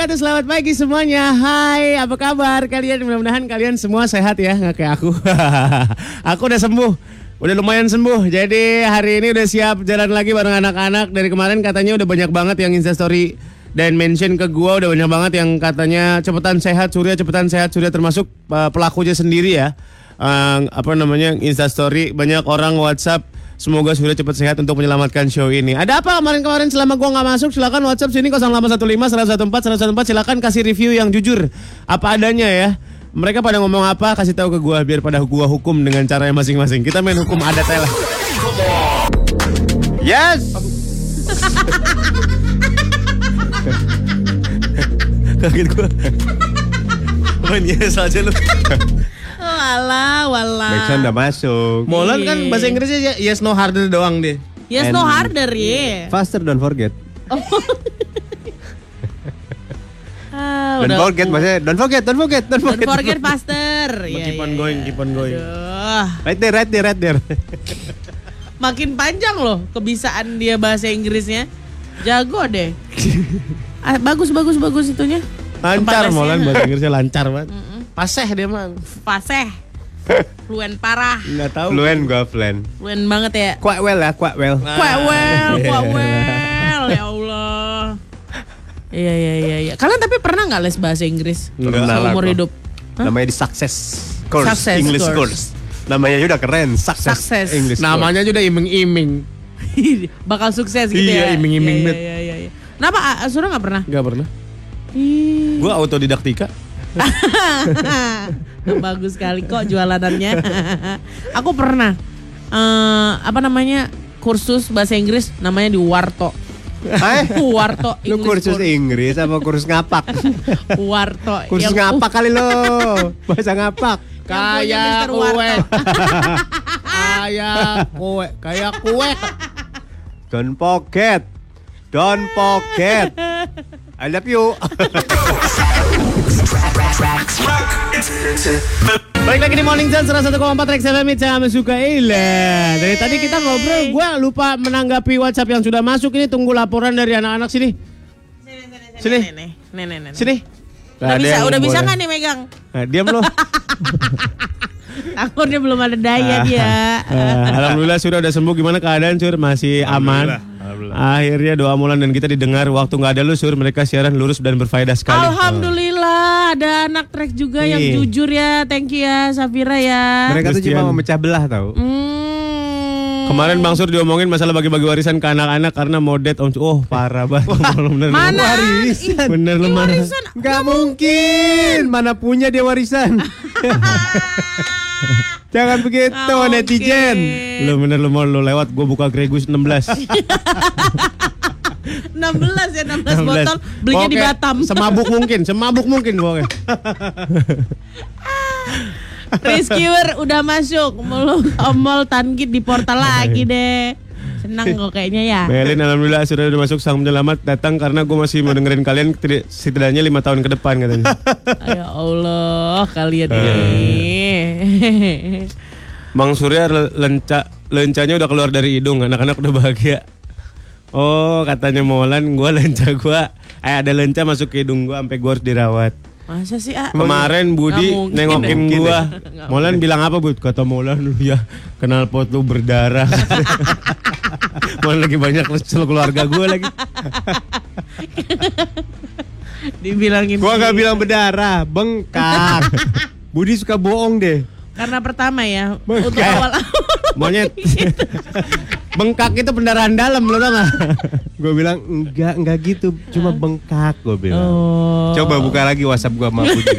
wabarakatuh. Selamat pagi semuanya. Hai, apa kabar kalian? Mudah-mudahan kalian semua sehat ya, nggak kayak aku. aku udah sembuh. Udah lumayan sembuh. Jadi hari ini udah siap jalan lagi bareng anak-anak. Dari kemarin katanya udah banyak banget yang Insta story dan mention ke gua udah banyak banget yang katanya cepetan sehat Surya, cepetan sehat Surya termasuk uh, pelakunya sendiri ya. Uh, apa namanya Insta story banyak orang WhatsApp Semoga Surya cepat sehat untuk menyelamatkan show ini. Ada apa kemarin-kemarin selama gua nggak masuk? Silakan WhatsApp sini 0815 114 114 Silakan kasih review yang jujur apa adanya ya. Mereka pada ngomong apa? Kasih tahu ke gua biar pada gua hukum dengan cara yang masing-masing. Kita main hukum adat ya lah. Yes. Kaget gua. Main yes aja lu. Wala, wala. Backsound udah masuk. Molan kan bahasa Inggrisnya ya- yes no harder doang deh. Yes, no harder ya. Faster don't forget. Ah, Don't forget maksudnya don't forget, don't forget, don't Don't forget. forget faster. Iya, keep on iya, going, iya. keep on going. Aduh, Right there, right there, right there. makin panjang loh kebisaan dia bahasa Inggrisnya. Jago deh. Ah, bagus, bagus, bagus itunya. Lancar Molan bahasa Inggrisnya lancar banget. Paseh dia mah. Faseh. Fluen parah. Nggak tahu. Fluen gua fluen. Fluen banget ya. Quite well ya, quite well. Quite well, quite well. Ya Allah. Iya, iya, iya. iya. Kalian tapi pernah nggak les bahasa Inggris? Nggak. Pernah lah Seumur hidup? Namanya di success course, Success English course. course. Namanya udah keren, success, Success. English course. Namanya juga iming-iming. Bakal sukses gitu Iya, ya. iming-iming Iya, iya, iya, iya. Kenapa Asura nggak pernah? Gak pernah. Ih, Gua autodidaktika. bagus sekali kok jualanannya. Aku pernah eh, apa namanya kursus bahasa Inggris namanya di Warto. Eh, Warto lu English kursus course. Inggris apa kursus ngapak? Warto. kursus Yang- ngapak kali lo. Bahasa ngapak. Kayak kue. Kayak kue. Kayak kue. Don't forget. Don't forget. I love you. Balik lagi di Morning Zone 101,4 Rex FM Sama suka Ila Dari tadi kita ngobrol Gua lupa menanggapi WhatsApp yang sudah masuk Ini tunggu laporan dari anak-anak sini Sini. Nih. Sini Udah bisa, udah bisa nggak nih megang? Nah, diam lo Takutnya belum ada daya dia. Eh, Alhamdulillah sudah udah sembuh Gimana keadaan Sur? Masih aman Akhirnya doa mulan dan kita didengar Waktu nggak ada lu Sur Mereka siaran lurus dan berfaedah sekali Alhamdulillah ada anak trek juga yang Iya. jujur ya. Thank you ya Safira ya. Mereka tuh Christian. cuma memecah belah tau. Hmm. Kemarin Bang Sur diomongin masalah bagi-bagi warisan ke anak-anak karena mau dead on Oh parah banget bener, Mana? Warisan. Bener lu mana warisan. Nggak mungkin. Mana punya dia warisan. Jangan begitu Nggak netizen. mungkin. Lu bener lu mau lu lewat gue buka Gregus 16 16 ya 16, botol belinya di Pokoknya Batam. Semabuk mungkin, semabuk mungkin pokoknya. Rescuer udah masuk. Mulu omol tangkit di portal lagi deh. Senang kok kayaknya ya. Melin alhamdulillah sudah udah masuk sang penyelamat datang karena gue masih mau dengerin kalian tidak- setidaknya lima tahun ke depan katanya. Ya Allah, kalian Eh. ini. Bang Surya le- lenca lencanya udah keluar dari hidung, anak-anak udah bahagia. Oh katanya Molan, gue lenca gue, eh ada lenca masuk ke hidung gue sampai gue harus dirawat. Masa sih, ah? Kemarin Budi mungkin, nengokin nggak gua. Molan bilang apa Bud? Kata Molan lu ya kenal pot lu berdarah. Molan lagi banyak kesel keluarga gua lagi. Dibilangin. Gua nggak sih. bilang berdarah, bengkak. Budi suka bohong deh. Karena pertama ya, Bengkak. untuk awal Monyet. Bengkak itu pendarahan dalam lo tau gak? Gue bilang enggak, enggak gitu, cuma bengkak gue bilang. Oh. Coba buka lagi WhatsApp gua sama Budi.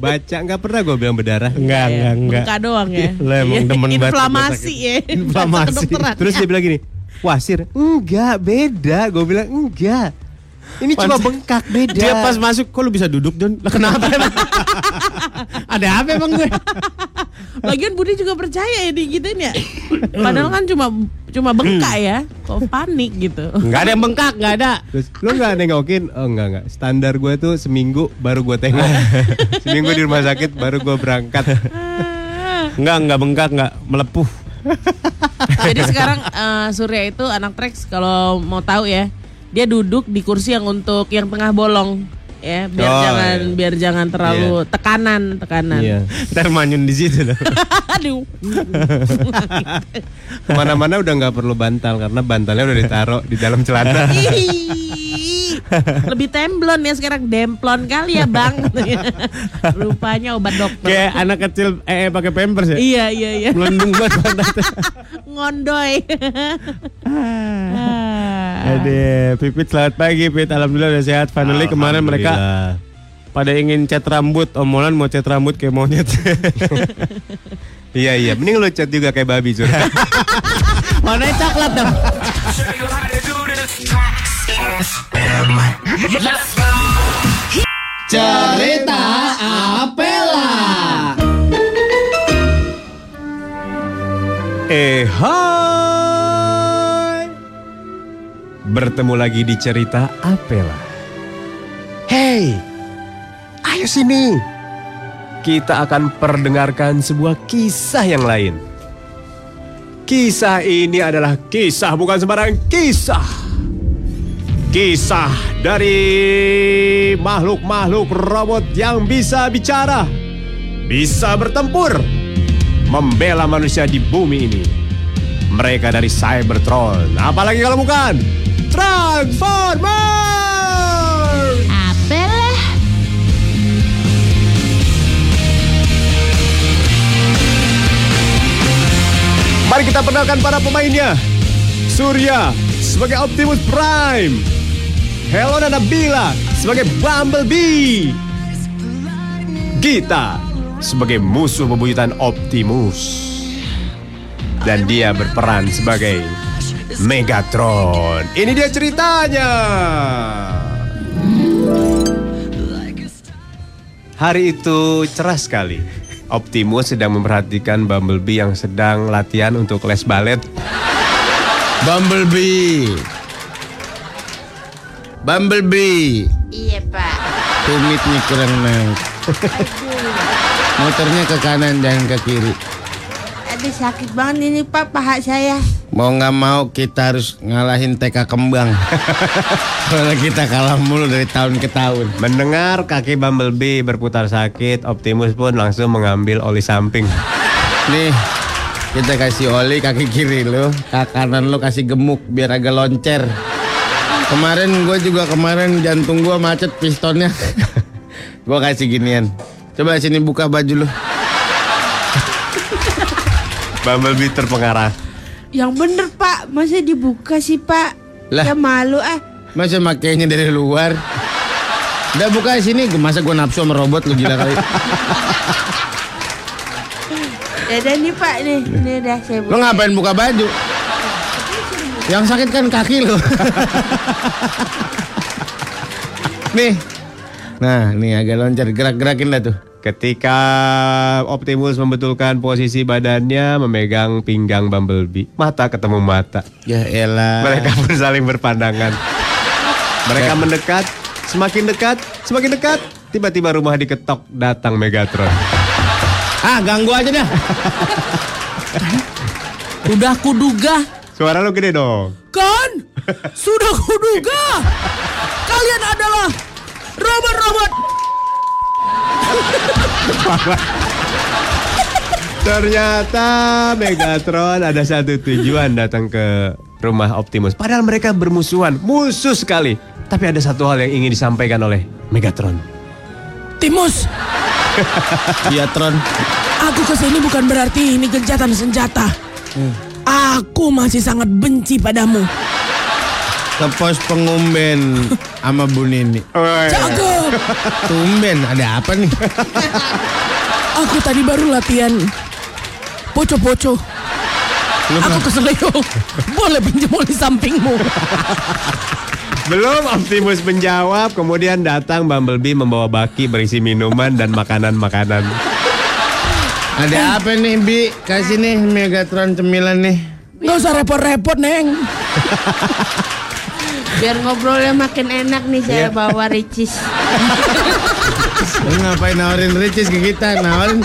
Baca enggak pernah gue bilang berdarah. Enggak, Iya, enggak, enggak. Bengkak doang ya. Lo emang Iya, demen banget Inflamasi ya. Inflamasi. Terus dia bilang gini, Wasir, enggak beda. Gue bilang enggak. Ini cuma Pantes- bengkak beda. Dia pas masuk, kok lu bisa duduk Don? Lah kenapa emang? Ada apa emang gue? Lagian Budi juga percaya ya digituin ya. Padahal kan cuma cuma bengkak ya. Kok panik gitu. Enggak ada yang bengkak, enggak ada. Terus lu nggak nengokin? Oh enggak enggak. Standar gue tuh seminggu baru gue tengok. seminggu di rumah sakit baru gue berangkat. Enggak, enggak bengkak, enggak melepuh. Jadi sekarang eh, Surya itu anak Trax kalau mau tahu ya, dia duduk di kursi yang untuk yang tengah bolong. ya biar Oh, jangan iya. biar jangan terlalu tekanan tekanan. Iya. Ntar manyun di situ dong. Aduh. Ke mana-mana udah nggak perlu bantal karena bantalnya udah ditaruh di dalam celana. Ih, Lebih temblon ya sekarang demplon kali ya bang. Rupanya obat dokter. Kayak anak kecil eh, eh pakai pampers ya. Iya iya iya. Melendung banget. Ngondoy. Ah. Aduh, Pipit selamat pagi Pit. Alhamdulillah udah sehat. Finally kemarin mereka pada ingin cat rambut. Omolan mau cat rambut kayak monyet. Iya iya, mending lo cat juga kayak babi. Warnanya coklat dong. Cerita Apela. eh hai. Bertemu lagi di cerita Apela. Hey, ayo sini. Kita akan perdengarkan sebuah kisah yang lain. Kisah ini adalah kisah bukan sembarang kisah. Kisah dari makhluk-makhluk robot yang bisa bicara, bisa bertempur, membela manusia di bumi ini. Mereka dari Cybertron, apalagi kalau bukan Transformer! Apalah. Mari kita perkenalkan para pemainnya. Surya sebagai Optimus Prime. Helena Nabila sebagai Bumblebee. Gita sebagai musuh bebuyutan Optimus. Dan dia berperan sebagai Megatron. Ini dia ceritanya. Hari itu cerah sekali. Optimus sedang memperhatikan Bumblebee yang sedang latihan untuk les balet. Bumblebee. Bumblebee. Iya pak. Tumitnya kurang naik. Motornya ke kanan jangan ke kiri. Aduh sakit banget ini pak paha saya. Mau nggak mau kita harus ngalahin TK kembang. Soalnya kita kalah mulu dari tahun ke tahun. Mendengar kaki Bumblebee berputar sakit, Optimus pun langsung mengambil oli samping. Nih, kita kasih oli kaki kiri lo, kaki kanan lo kasih gemuk biar agak loncer. Kemarin gue juga kemarin jantung gue macet pistonnya. gue kasih ginian. Coba sini buka baju lo. Bumblebee terpengarah. Yang bener pak, masa dibuka sih pak? Lah. Ya malu ah. Masa makainya dari luar? Udah buka sini, masa gue nafsu sama robot lu gila kali. Dadah nih pak nih, ini udah saya Lo ngapain buka baju? Yang sakit kan kaki lo. nih. Nah, nih agak loncat, gerak-gerakin dah tuh. Ketika Optimus membetulkan posisi badannya memegang pinggang Bumblebee, mata ketemu mata. Ya elah. Mereka pun saling berpandangan. Mereka mendekat, semakin dekat, semakin dekat. Tiba-tiba rumah diketok, datang Megatron. Ah, ganggu aja dah. Udah kuduga Suara lu gede dong. Kan? Sudah kuduga. Kalian adalah robot-robot. Ternyata Megatron ada satu tujuan datang ke rumah Optimus. Padahal mereka bermusuhan, musuh sekali. Tapi ada satu hal yang ingin disampaikan oleh Megatron. Timus, Iya, Tron. aku ke sini bukan berarti ini gencatan senjata. Aku masih sangat benci padamu. Ke pos pengumben sama Bu Nini. Cakep. Tumben, ada apa nih? Aku tadi baru latihan. Poco-poco. Aku keselio. Boleh pinjam oli sampingmu. Belum Optimus menjawab, kemudian datang Bumblebee membawa baki berisi minuman dan makanan-makanan. Ada apa nih, Bi? Kasih nih Megatron cemilan nih. Gak usah repot-repot, Neng. Biar ngobrolnya makin enak nih saya bawa Ricis. Lu ngapain nawarin Ricis ke kita? Nawarin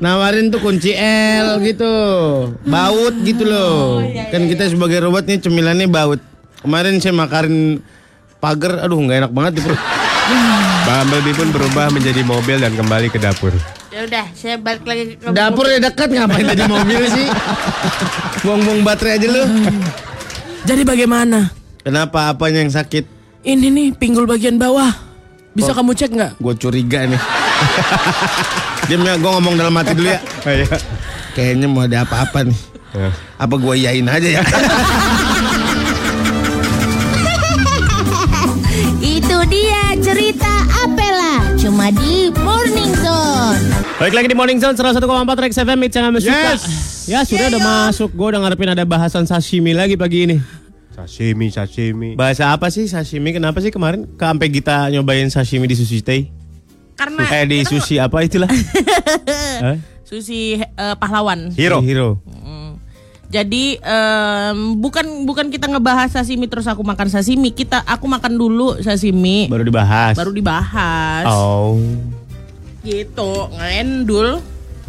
nawarin tuh kunci L gitu. Baut gitu loh. Kan kita sebagai robot nih cemilannya baut. Kemarin saya makarin pagar, aduh nggak enak banget di perut. Bumblebee pun berubah menjadi mobil dan kembali ke dapur. Ya udah, saya balik lagi ke Dapur ya dekat ngapain tadi mobil sih? Buang-buang baterai aja lu. Jadi bagaimana? Kenapa apanya yang sakit? Ini nih pinggul bagian bawah. Bisa kamu cek nggak? Gue curiga nih. Diam ya, gue ngomong dalam hati dulu ya. Kayaknya mau ada apa-apa nih. Ya. Apa gue iyain aja ya? Itu dia cerita Apela cuma di Morning Zone. Balik lagi di Morning Zone 101,4 Rex FM It's yang suka. Yes. Ya sudah udah masuk. Gue udah ngarepin ada bahasan sashimi lagi pagi ini. Sashimi, sashimi. Bahasa apa sih sashimi? Kenapa sih kemarin ke sampai kita nyobain sashimi di Sushi Tei? Karena Eh di sushi apa itulah? Hah? sushi eh, pahlawan. Hero. Hero. Jadi em, bukan bukan kita ngebahas sashimi terus aku makan sashimi. Kita aku makan dulu sashimi Baru dibahas. baru dibahas. Oh. Gitu, ngendul.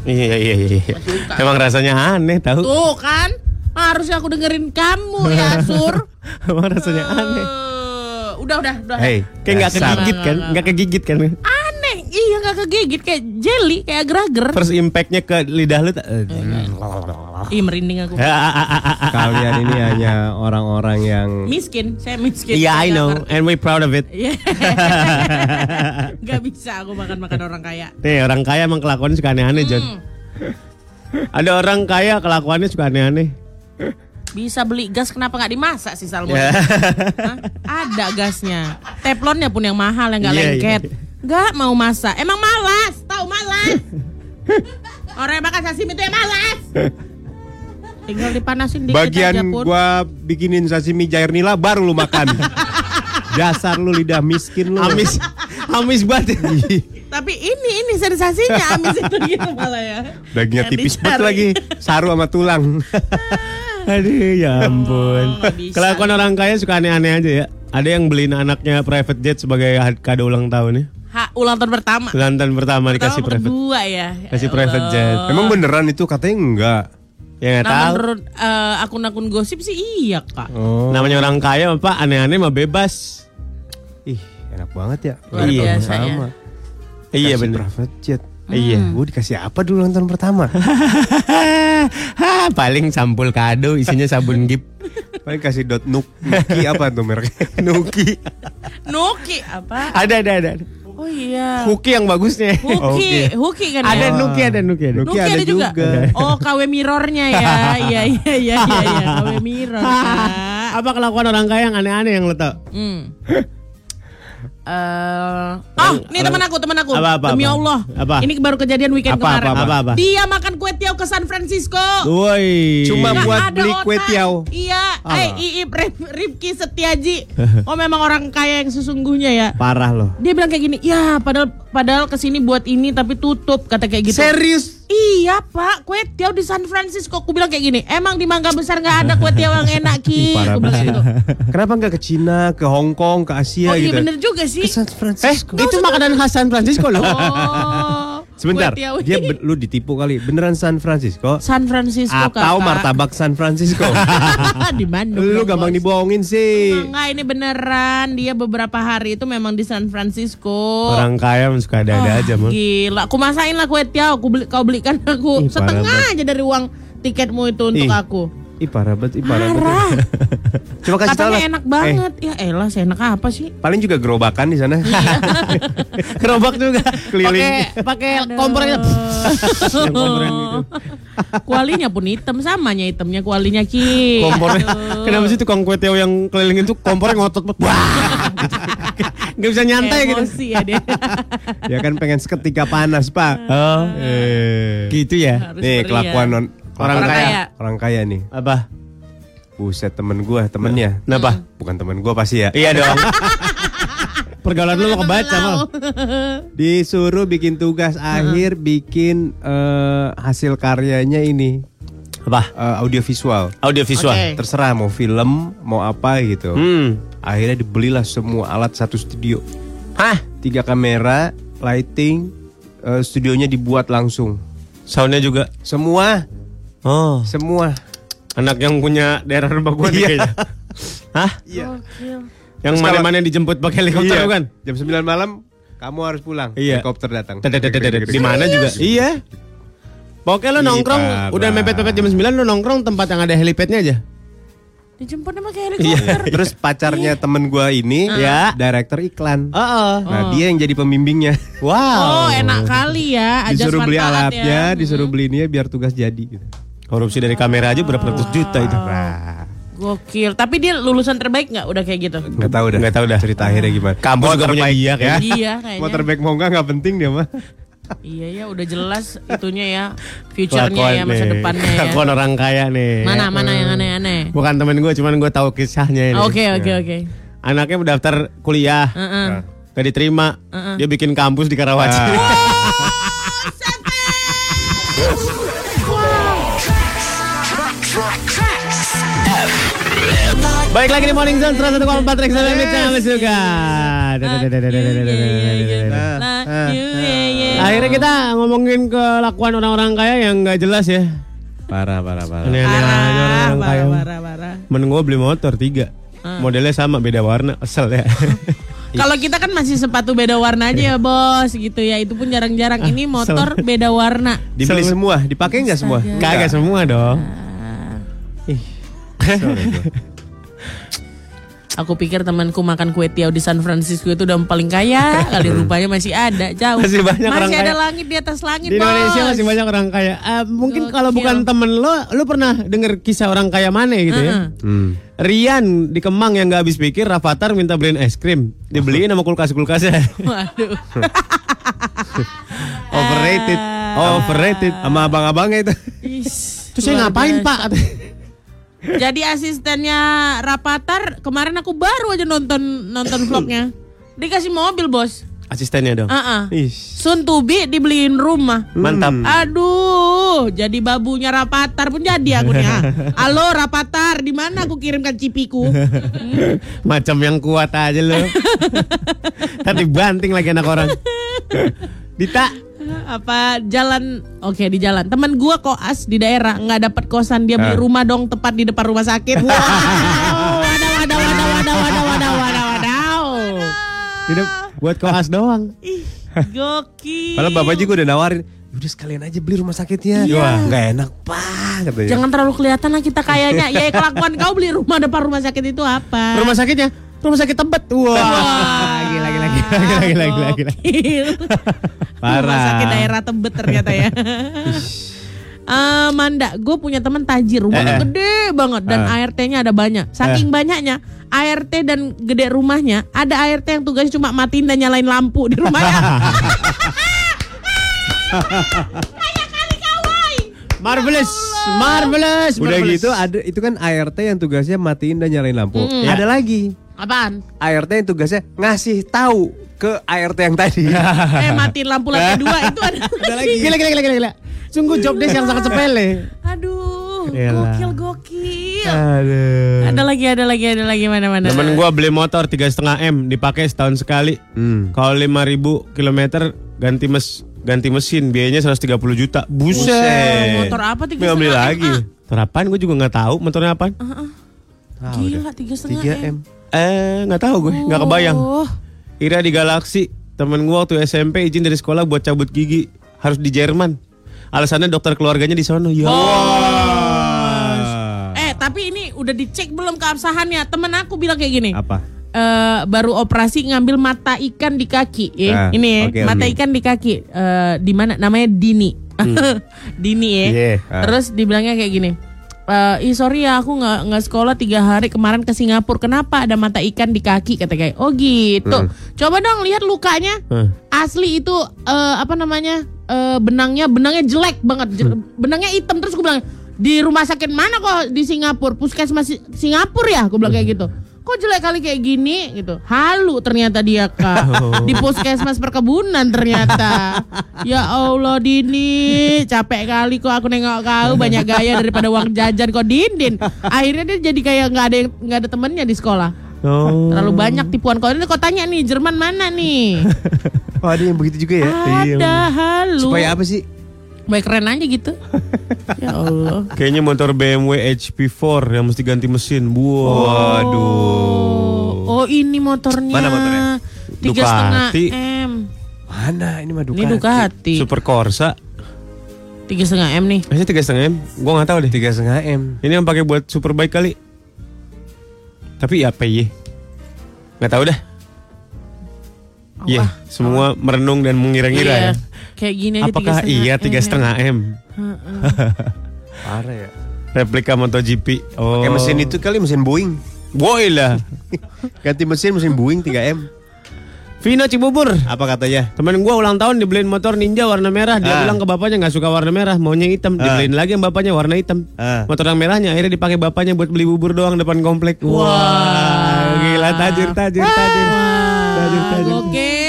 Iya iya iya. iya. Emang rasanya aneh tahu. Tuh kan, harusnya aku dengerin kamu ya, Sur. Emang rasanya aneh. Eh, udah udah udah. Hey, Kayak nggak kegigit kan? Nggak kegigit kan? Aneh, iya nggak kegigit kayak jelly, kayak agar-agar. First impactnya ke lidah lu. eh, Ih merinding aku. Kalian ini hanya orang-orang yang Miskin, saya miskin. Iya I know and we proud of it. Iya. Gak bisa aku makan-makan orang kaya. Nih orang kaya emang kelakuannya suka aneh-aneh John. Hmm. Ada orang kaya kelakuannya suka aneh-aneh. Bisa beli gas kenapa nggak dimasak sih Salmon? Hah? Ada gasnya. Teflonnya pun yang mahal yang nggak Iya, lengket. iya. Nggak mau masak. Emang malas, tahu malas. Orang yang makan sashimi itu yang malas. Tinggal dipanasin dikit aja bagian pun. gua bikinin sashimi jair nila baru lu makan. Dasar lu lidah miskin lu. Amis, amis banget. Tapi ini ini sensasinya amis itu gitu malah ya. Dagingnya Yang tipis banget lagi. Saru sama tulang. Aduh ya ampun. nggak bisa. Kelakuan orang kaya suka aneh-aneh aja ya. Ada yang beliin anaknya private jet sebagai had- kado ulang tahun ya. Ha, ulang tahun pertama. Ulang tahun pertama dikasih Pertama, private. kedua ya. Ya Kasih Allah. private jet. Emang beneran itu katanya enggak. Ya nggak Nah, tahu. menurut eh, akun-akun gosip sih iya kak. Oh. Namanya orang kaya apa aneh-aneh mah bebas. Ih, enak banget ya. Luar Iya, biasa ya. sama. Iya bener. private jet. Iya. Gue dikasih apa dulu ulang tahun pertama? Hah, paling sampul kado isinya sabun gip. Paling kasih dot nuk. Nuki apa tuh mereknya? Nuki. Nuki apa? Ada ada ada. Oh iya. Huki yang bagusnya. Huki, Huki kan Ada ya? Nuki ada Nuki ada. Nuki Nuki ada, ada juga. juga. Oh, KW mirrornya ya. Iya iya iya iya iya, KW mirror. Kak. Apa kelakuan orang kaya yang aneh-aneh yang lo tau? Hmm. Eh, oh, ini teman aku, teman aku. Apa, apa, Demi apa? Allah. Apa? Ini baru kejadian weekend Apa, kemarin. apa, apa, apa? Dia makan kue tiaw ke San Francisco. Woi. Cuma Nggak buat beli kue tiaw. Iya. Eh, Iip Rif- Rifki Setiaji. Oh, memang orang kaya yang sesungguhnya ya. parah loh. Dia bilang kayak gini, ya padahal padahal ke sini buat ini tapi tutup kata kayak gitu. Serius? Iya pak, kue tiaw di San Francisco. Aku bilang kayak gini, emang di Mangga Besar nggak ada kue tiaw yang enak ki? Parah Aku bilang gitu. Kenapa enggak ke Cina, ke Hong Kong, ke Asia Oh iya gitu? bener juga sih. Ke San Eh, Francisco. itu makanan khas San Francisco loh. Oh, Sebentar, dia be- lu ditipu kali. Beneran San Francisco? San Francisco Atau kakak. martabak San Francisco? di Bandung. lu dong, gampang Bos. dibohongin sih. Enggak, ini beneran. Dia beberapa hari itu memang di San Francisco. Orang kaya suka ada-ada Ah, aja mah. Gila, aku masain lah kue tiaw. Aku beli, kau belikan aku Ih, setengah aja dari uang tiketmu itu untuk Ih, aku. Ih parah banget, ih parah Parah. banget. Coba kasih tahu Katanya enak Eh, banget. Ya elah, saya enak apa sih? paling juga gerobakan di sana. Gerobak juga. Keliling. Pakai pakai kompornya. Gitu. Kualinya pun hitam samanya hitamnya kualinya ki. Kompornya. Aduh. Kenapa sih tukang kue tiaw yang keliling itu kompornya ngotot banget. Wah. Gak bisa nyantai gitu. Emosi ya dia. ya kan pengen seketika panas, Pak. Oh. Eh. Gitu ya. Harus Nih kelakuan non Orang kaya. Orang kaya nih. Apa? Buset temen gua, temennya. Kenapa? Bukan temen gua pasti ya. Iya dong. Pergaulan lu mau kebaca mal. Disuruh bikin tugas akhir bikin eh, hasil karyanya ini Apa? eh, audiovisual. Audio visual. Oke. Terserah mau film, mau apa gitu. Hmm. Akhirnya dibelilah semua alat satu studio. Hah? Tiga kamera, lighting, eh, studionya dibuat langsung. Soundnya juga. Semua, Oh. semua. Anak yang punya daerah rumah gua nih Iya. kayaknya. Hah? Iya. Yang mana-mana dijemput pakai helikopter Iya, bukan? Jam 9 malam kamu harus pulang. Iya. Helikopter datang. Di mana juga? Iya. Pokoknya lo nongkrong udah mepet-mepet jam 9 lo nongkrong tempat yang ada helipadnya aja. Dijemputnya pakai Iya. helikopter. Terus pacarnya temen gua ini Ya. director iklan. Heeh. Nah, dia yang jadi pembimbingnya. Wow. Oh, enak kali ya. Disuruh beli alatnya, ya. disuruh beli ini biar tugas jadi gitu. Korupsi dari kamera aja berapa ratus juta itu. Nah, Gokil. Tapi dia lulusan terbaik nggak udah kayak gitu? nggak tahu dah. Nggak tahu dah. Cerita akhirnya gimana. Kampus Mau juga punya terbaik dia ya. kayaknya. Iya kayaknya. Mau terbaik mau enggak nggak penting dia mah. Iya ya, udah jelas itunya ya, future-nya Kelakuan ya, masa nih. depannya ya. Kelakuan orang kaya nih. Mana mana yang aneh-aneh. Bukan temen gue, cuman gue tahu kisahnya ini. Oke oke oke. Anaknya mendaftar kuliah, Heeh. gak diterima. Dia bikin kampus di Karawaci. Baik lagi di Morning Zone 101,4 Rex FM Kami suka. Akhirnya kita ngomongin kelakuan orang-orang kaya yang nggak jelas ya. Parah, parah, parah. Aja Parah, kaya. parah, parah. Mending gue beli motor tiga. Modelnya sama beda warna, kesel ya. Kalau kita kan masih sepatu beda warna aja ya bos gitu ya. Itu pun jarang-jarang. Ini motor beda warna. Dibeli semua, dipakai nggak semua? Kagak semua dong. Aku pikir temanku makan kue tiaw di San Francisco itu udah paling kaya kali rupanya masih ada jauh. Masih banyak orang Masih ada kaya. langit di atas langit Di Indonesia bos. masih banyak orang kaya. Eh, mungkin Gokil. kalau bukan temen lo, lo pernah denger kisah orang kaya mana gitu ya? Heeh. Hmm. Rian di Kemang yang gak habis pikir, Rafathar minta beliin es krim. Dibeliin sama kulkas-kulkasnya. Waduh. Overrated. Ah. Overrated. Sama abang-abangnya itu. Is, Terus saya ngapain pak? Jadi asistennya Rapatar kemarin aku baru aja nonton nonton vlognya. Dikasih mobil bos. Asistennya dong. Ah ah. Ih. Sun Tubi dibeliin rumah. Mantap. Aduh, jadi babunya Rapatar pun jadi aku nih. ah. Halo Rapatar, di mana aku kirimkan cipiku? Macam yang kuat aja lo. Tadi banting lagi anak orang. Dita. Apa jalan? Oke di jalan. Teman gua koas di daerah nggak dapat kosan dia beli Ah. rumah dong tepat di depan rumah sakit. Wow. Wadah wadah wadah wadah wadah wadah wadah wadah. Hidup buat koas doang. Ih, gokil. Padahal bapak juga udah nawarin, udah sekalian aja beli rumah sakitnya. Iya. Wah, nggak enak pak katanya. Jangan terlalu kelihatan lah kita kayaknya. Ya kelakuan kau beli rumah depan rumah sakit itu apa? Rumah sakitnya? Rumah sakit Tebet. Wah. Gila gila gila gila gila gila. gila. Gokil. Parah. Rumah sakit daerah Tebet ternyata ya. Eh, Manda, gue punya teman tajir, rumahnya Eh, eh. gede banget dan Eh. ART-nya ada banyak. Saking banyaknya, ART dan gede rumahnya, ada ART yang tugasnya cuma matiin dan nyalain lampu di rumahnya. Marvelous, marvelous. Udah marvelous. gitu ada itu kan ART yang tugasnya matiin dan nyalain lampu. Mm. Ada lagi Apaan? ART yang tugasnya ngasih tahu ke ART yang tadi. eh matiin lampu lantai dua itu ada, lagi. Gila gila gila gila gila. Sungguh job desk yang sangat sepele. Aduh, Yalah. gokil gokil. Aduh. Ada lagi, ada lagi, ada lagi mana-mana. Temen gua beli motor tiga setengah m dipakai setahun sekali. Hmm. Kalau 5000 kilometer ganti mes ganti mesin biayanya 130 juta. Buset. Buset. Motor apa tiga Nggak beli setengah lagi. M, Motor apaan gue juga nggak tahu motornya apaan. ah? Gila tiga setengah 3 M. M. Eh nggak tahu gue, nggak kebayang. Oh. Ira di Galaksi, temen gua waktu SMP izin dari sekolah buat cabut gigi harus di Jerman. Alasannya dokter keluarganya di sono. Ya. Eh tapi ini udah dicek belum keabsahannya? Temen aku bilang kayak gini. Apa? Eh, baru operasi ngambil mata ikan di kaki. Eh, Ah, ini ya, oke, mata oke. ikan di kaki. Eh, di mana? Namanya Dini. Dini ya. Iya. Ah. Terus dibilangnya kayak gini. Eh, ih sorry ya aku nggak nggak sekolah tiga hari kemarin ke Singapura. Kenapa ada mata ikan di kaki? Kata kayak, oh gitu. Coba dong lihat lukanya. Hmm. Asli itu eh, apa namanya eh, benangnya benangnya jelek banget. Je- Benangnya hitam terus gue bilang di rumah sakit mana kok di Singapura? Puskesmas Si- Singapura ya? Gue bilang kayak gitu. Kok jelek kali kayak gini gitu. Halu ternyata dia kak di puskesmas perkebunan ternyata. Ya Allah Dini, capek kali kok aku nengok kau banyak gaya daripada uang jajan kok Dindin. Akhirnya dia jadi kayak nggak ada nggak ada temennya di sekolah. Oh. Terlalu banyak tipuan kau ini kau tanya nih Jerman mana nih? Oh ada yang begitu juga ya? Ada halu. Supaya apa sih? Baik keren aja gitu. ya Allah. Kayaknya motor BMW HP4 yang mesti ganti mesin. Wow. Waduh. Oh Oh ini motornya. Mana motornya? Tiga setengah m. Mana ini mah Ducati. Ini Ducati. Super Corsa. Tiga setengah m nih. Masih tiga setengah m. Gue nggak tahu deh. Tiga setengah m. Ini yang pakai buat superbike kali. Tapi ya PY. Nggak tahu dah. Iya, semua merenung dan mengira-ngira Iya. ya. Kayak gini aja Apakah tiga setengah iya M tiga ya. setengah m? Parah ya. Replika MotoGP. Oh. Pakai mesin itu kali mesin Boeing. Boy lah. Ganti mesin mesin Boeing 3M. Vino Cibubur. Apa katanya? Temen gua ulang tahun dibeliin motor Ninja warna merah. Dia Ah. bilang ke bapaknya nggak suka warna merah, maunya hitam. Ah. Dibeliin lagi yang bapaknya warna hitam. Ah. Motor yang merahnya akhirnya dipakai bapaknya buat beli bubur doang depan komplek. Wah, gila tajir tajir tajir. Tajir Ah, tajir. gokil.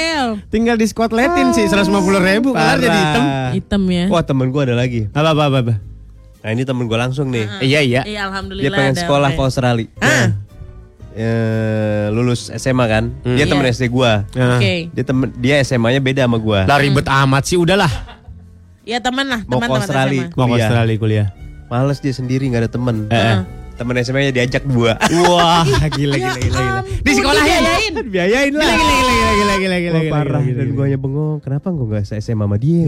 Tinggal di skotletin sih 150 ribu kelar jadi hitam. Hitam ya. Wah temen gue ada lagi. Apa apa apa. apa. Nah ini temen gue langsung nih. Iya iya. Iya alhamdulillah. Dia pengen ada sekolah ke Australia. Ah. Eh, lulus SMA kan. Hmm. Dia temen SD gua. Nah, Oke. Dia temen dia SMA-nya beda sama gua. Lah ribet amat sih udahlah. Ya teman lah, Mau ke Australia. SMA. Mau ke. Australia kuliah. Males dia sendiri nggak ada temen. Eh, eh. Temen SMA-nya diajak gua. Wah, gila gila gila gila. Di sekolah dibiayain. Biayain Gila gila gila gila gila gila gila. Wah, gila, parah gila, dan gila. gue hanya bengong. Kenapa gue nggak se SMA sama dia?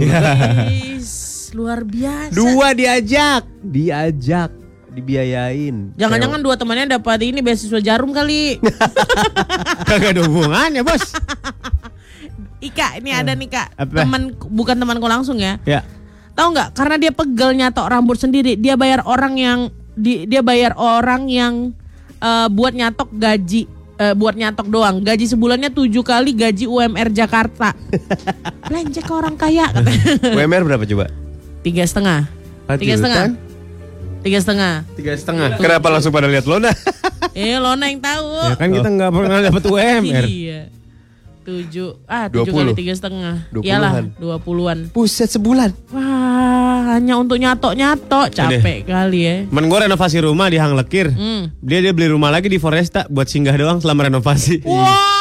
Is, luar biasa. Dua diajak, diajak, dibiayain. Jangan-jangan dua temannya dapat ini beasiswa jarum kali. Kagak ada hubungannya, Bos. Ika, ini ada nih kak. Apa? Teman bukan temanku langsung ya. Ya. Tahu nggak? Karena dia pegel nyatok rambut sendiri, dia bayar orang yang di, dia bayar orang yang eh, buat nyatok gaji eh, buat nyatok doang. Gaji sebulannya tujuh kali gaji UMR Jakarta. Belanja ke orang kaya katanya. WMR berapa coba? Tiga setengah. Ah, Tiga setengah. Tiga setengah. Tiga setengah. Kenapa langsung pada lihat Lona? Eh, Lona yang tahu. Ya kan kita nggak pernah dapat UMR. Iya. Tujuh, ah tujuh 20. kali tiga setengah. 20-an. Iyalah, dua puluhan. Buset sebulan. Wah, hanya untuk nyatok-nyatok, capek kali ya. Temen gue renovasi rumah di Hang Lekir. Hmm. Dia dia beli rumah lagi di Foresta buat singgah doang selama renovasi. Wah.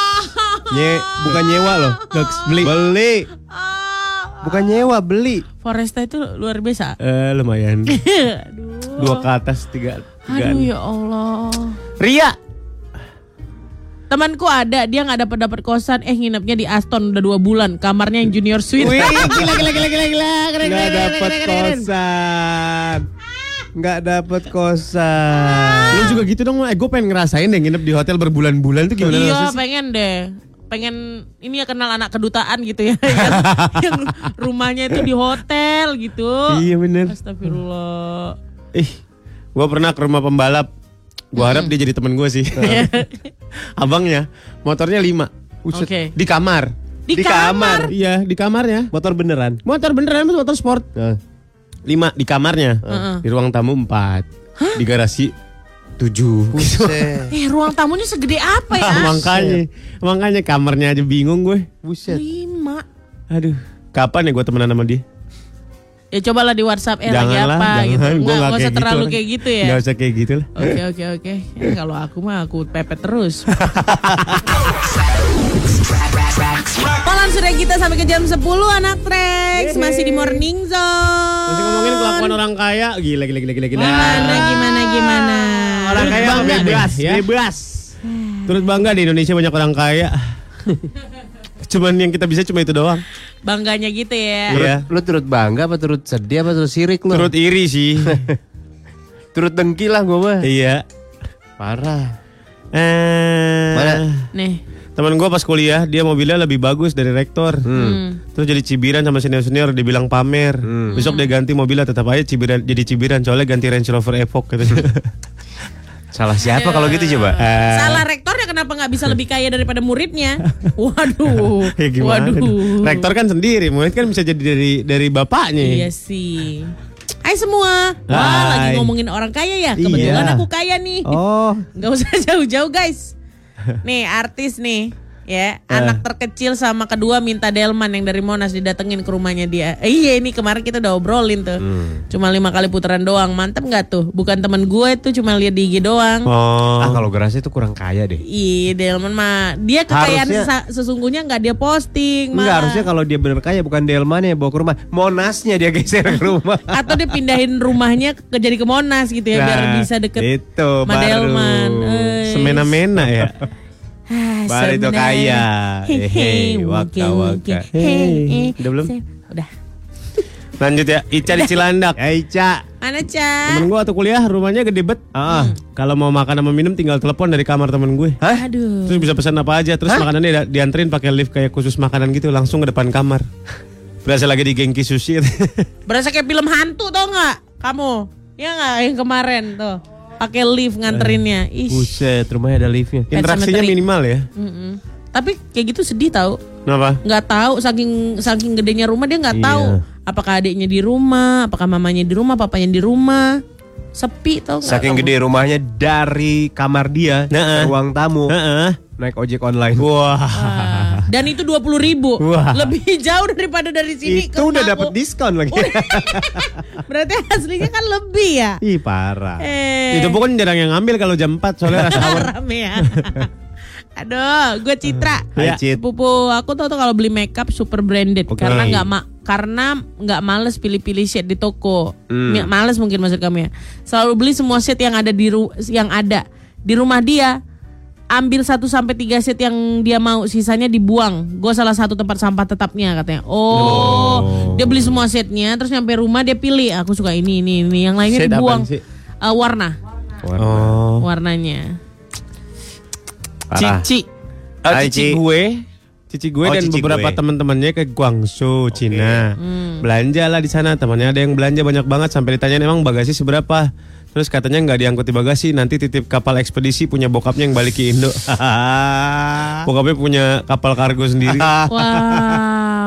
Nye, bukan nyewa loh. Doks, beli. Beli. Ah. Bukan nyewa, beli. Foresta itu luar biasa. Eh lumayan. Aduh. Dua ke atas tiga. tigaan. Aduh ya Allah. Ria. Temanku ada, dia nggak dapat dapat kosan, eh nginepnya di Aston udah dua bulan, kamarnya yang junior suite. Wih, gila gila gila gila gila. Keren, dapet keren, keren. kosan. Nggak dapet kosan. Lu juga gitu dong, eh gue pengen ngerasain deh nginep di hotel berbulan-bulan tuh gimana iya, pengen deh. Pengen ini ya kenal anak kedutaan gitu ya. yang, yang rumahnya itu di hotel gitu. Iya bener. Astagfirullah. Ih, gue pernah ke rumah pembalap. Gue harap dia jadi temen gue sih. Abangnya, motornya lima. Buset. Oke. Di kamar. Di, kamar. Iya, di kamarnya. Motor beneran. Motor beneran, motor sport. Nah, Lima di kamarnya. Di ruang tamu empat. Di garasi tujuh. buset. Eh, ruang tamunya segede apa ya? makanya, makanya kamarnya aja bingung gue. buset. Lima. Aduh, kapan ya gue temenan sama dia? Ya cobalah di WhatsApp eh lagi Janganlah, apa gitu. jangan. Gue Nggak, nggak nggak usah kayak terlalu gitu. kayak gitu ya. Gak usah kayak gitu lah. Oke oke oke. Ya, kalau aku mah aku pepet terus. Malam sudah kita sampai ke jam 10 anak Trax masih di Morning Zone. Masih ngomongin kelakuan orang kaya, gila gila gila gila gila. Gimana gimana gimana. Orang Turut kaya bangga deh. bebas, ya. bebas. Turut bangga di Indonesia banyak orang kaya. Cuman yang kita bisa cuma itu doang. Bangganya gitu ya. Iya. Lu turut bangga apa turut sedih apa turut sirik lu? Turut iri sih. turut dengki lah gue mah. iya. Parah. Eh, Mana? Nih. Teman gue pas kuliah dia mobilnya lebih bagus dari rektor. Hmm. Terus jadi cibiran sama senior senior dibilang pamer. Besok dia ganti mobilnya tetap aja cibiran jadi cibiran soalnya ganti Range Rover Evoque gitu. Salah siapa kalau gitu coba? Eh, Salah rektornya kenapa nggak bisa lebih kaya daripada muridnya? Waduh. ya gimana? Waduh. Rektor kan sendiri, murid kan bisa jadi dari dari bapaknya. Iya sih. Hai semua. Wah, Hai. lagi ngomongin orang kaya ya. Kebetulan Iya. aku kaya nih. Oh, Nggak usah jauh-jauh guys. Nih artis nih. Ya, anak terkecil sama kedua minta Delman yang dari Monas didatengin ke rumahnya dia. Eh, iya ini kemarin kita udah obrolin tuh. Cuma lima kali putaran doang. Mantep nggak tuh? Bukan temen gue tuh cuma lihat di IG doang. Oh. ah kalau gerasi itu kurang kaya deh. Iya Delman mah dia kekayaan Harusnya- sesungguhnya nggak dia posting Enggak harusnya kalau dia bener kaya bukan Delman ya bawa ke rumah, Monasnya dia geser ke rumah. atau dia pindahin rumahnya ke jadi ke Monas gitu ya biar Nah, bisa deket itu sama baru. Delman. Eh, Semena-mena ya. Ah, Barito sebenarnya- kaya. Hehe, waka, waka. Hehe, udah belum? Udah. Lanjut ya, Ica di Cilandak. Eh, Ica. Mana, Ca? Temen gue waktu kuliah rumahnya gede bet. Ah. Kalau mau makan sama minum tinggal telepon dari kamar temen gue. Hah? Aduh. Terus bisa pesan apa aja. Terus makanannya da- dianterin pakai lift kayak khusus makanan gitu langsung ke depan kamar. Berasa lagi di gengki sushi. Berasa kayak film hantu tau nggak? Kamu? Ya nggak yang kemarin tuh. Pakai lift nganterinnya. Ih. Buset, rumahnya ada liftnya. Interaksinya minimal ya. Mm-mm. Tapi kayak gitu sedih tau. Kenapa? Nggak tahu saking saking gedenya rumah dia nggak Iya. tahu apakah adiknya di rumah, apakah mamanya di rumah, papanya di rumah. Sepi tau? Saking kamu? gede rumahnya dari kamar dia Nah, ke ruang tamu Heeh. naik ojek online. Wah. Wah, Dan itu dua puluh ribu, Wah. lebih jauh daripada dari sini ke Itu udah dapat diskon lagi. Berarti aslinya kan lebih ya. Ih parah. Eh, Itu bukan jarang yang ngambil kalau jam 4 soalnya rasa rame ya. Aduh, gue Citra. Hai, Ya. Cit. Pupu aku tuh tuh kalau beli makeup super branded Oke. karena nggak ma karena nggak males pilih-pilih shade di toko. Hmm. Males mungkin maksud kamu ya. Selalu beli semua set yang ada di ru- yang ada di rumah dia. Ambil 1 sampai 3 set yang dia mau, sisanya dibuang. Gue salah satu tempat sampah tetapnya katanya. Oh, dia beli semua setnya, terus nyampe rumah dia pilih. Aku suka ini, ini, ini. Yang lainnya Set dibuang. sih? Eh, warna, Oh. warnanya. Parah. Cici. Ah, cici Ci. gue. Cici gue Oh, dan cici beberapa gue. teman-temannya ke Guangzhou, Cina. Belanja lah di sana. Temannya ada yang belanja banyak banget sampai ditanyain emang bagasi seberapa. Terus katanya nggak diangkut di bagasi, nanti titip kapal ekspedisi punya bokapnya yang balik ke Indo. Bokapnya punya kapal kargo sendiri.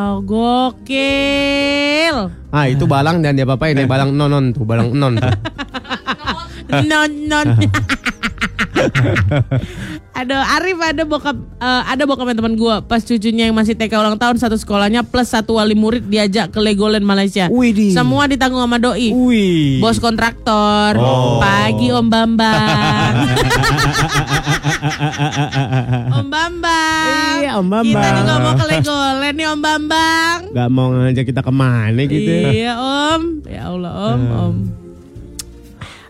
Wow, gokil. ah itu balang dan dia apa ini balang nonon tuh, balang non tuh. Non non. Aduh, Arif ada bokap eh, ada bokapnya teman gua pas cucunya yang masih TK ulang tahun satu sekolahnya plus satu wali murid diajak ke Legoland Malaysia. Widih. Semua ditanggung sama doi. Wih. Bos kontraktor. Pagi Om Bambang. Om Bambang. Iya, Om Bambang. Kita juga mau ke Legoland nih Om Bambang. Gak mau ngajak kita ke mana gitu. Iya Om. Ya Allah Om, Om.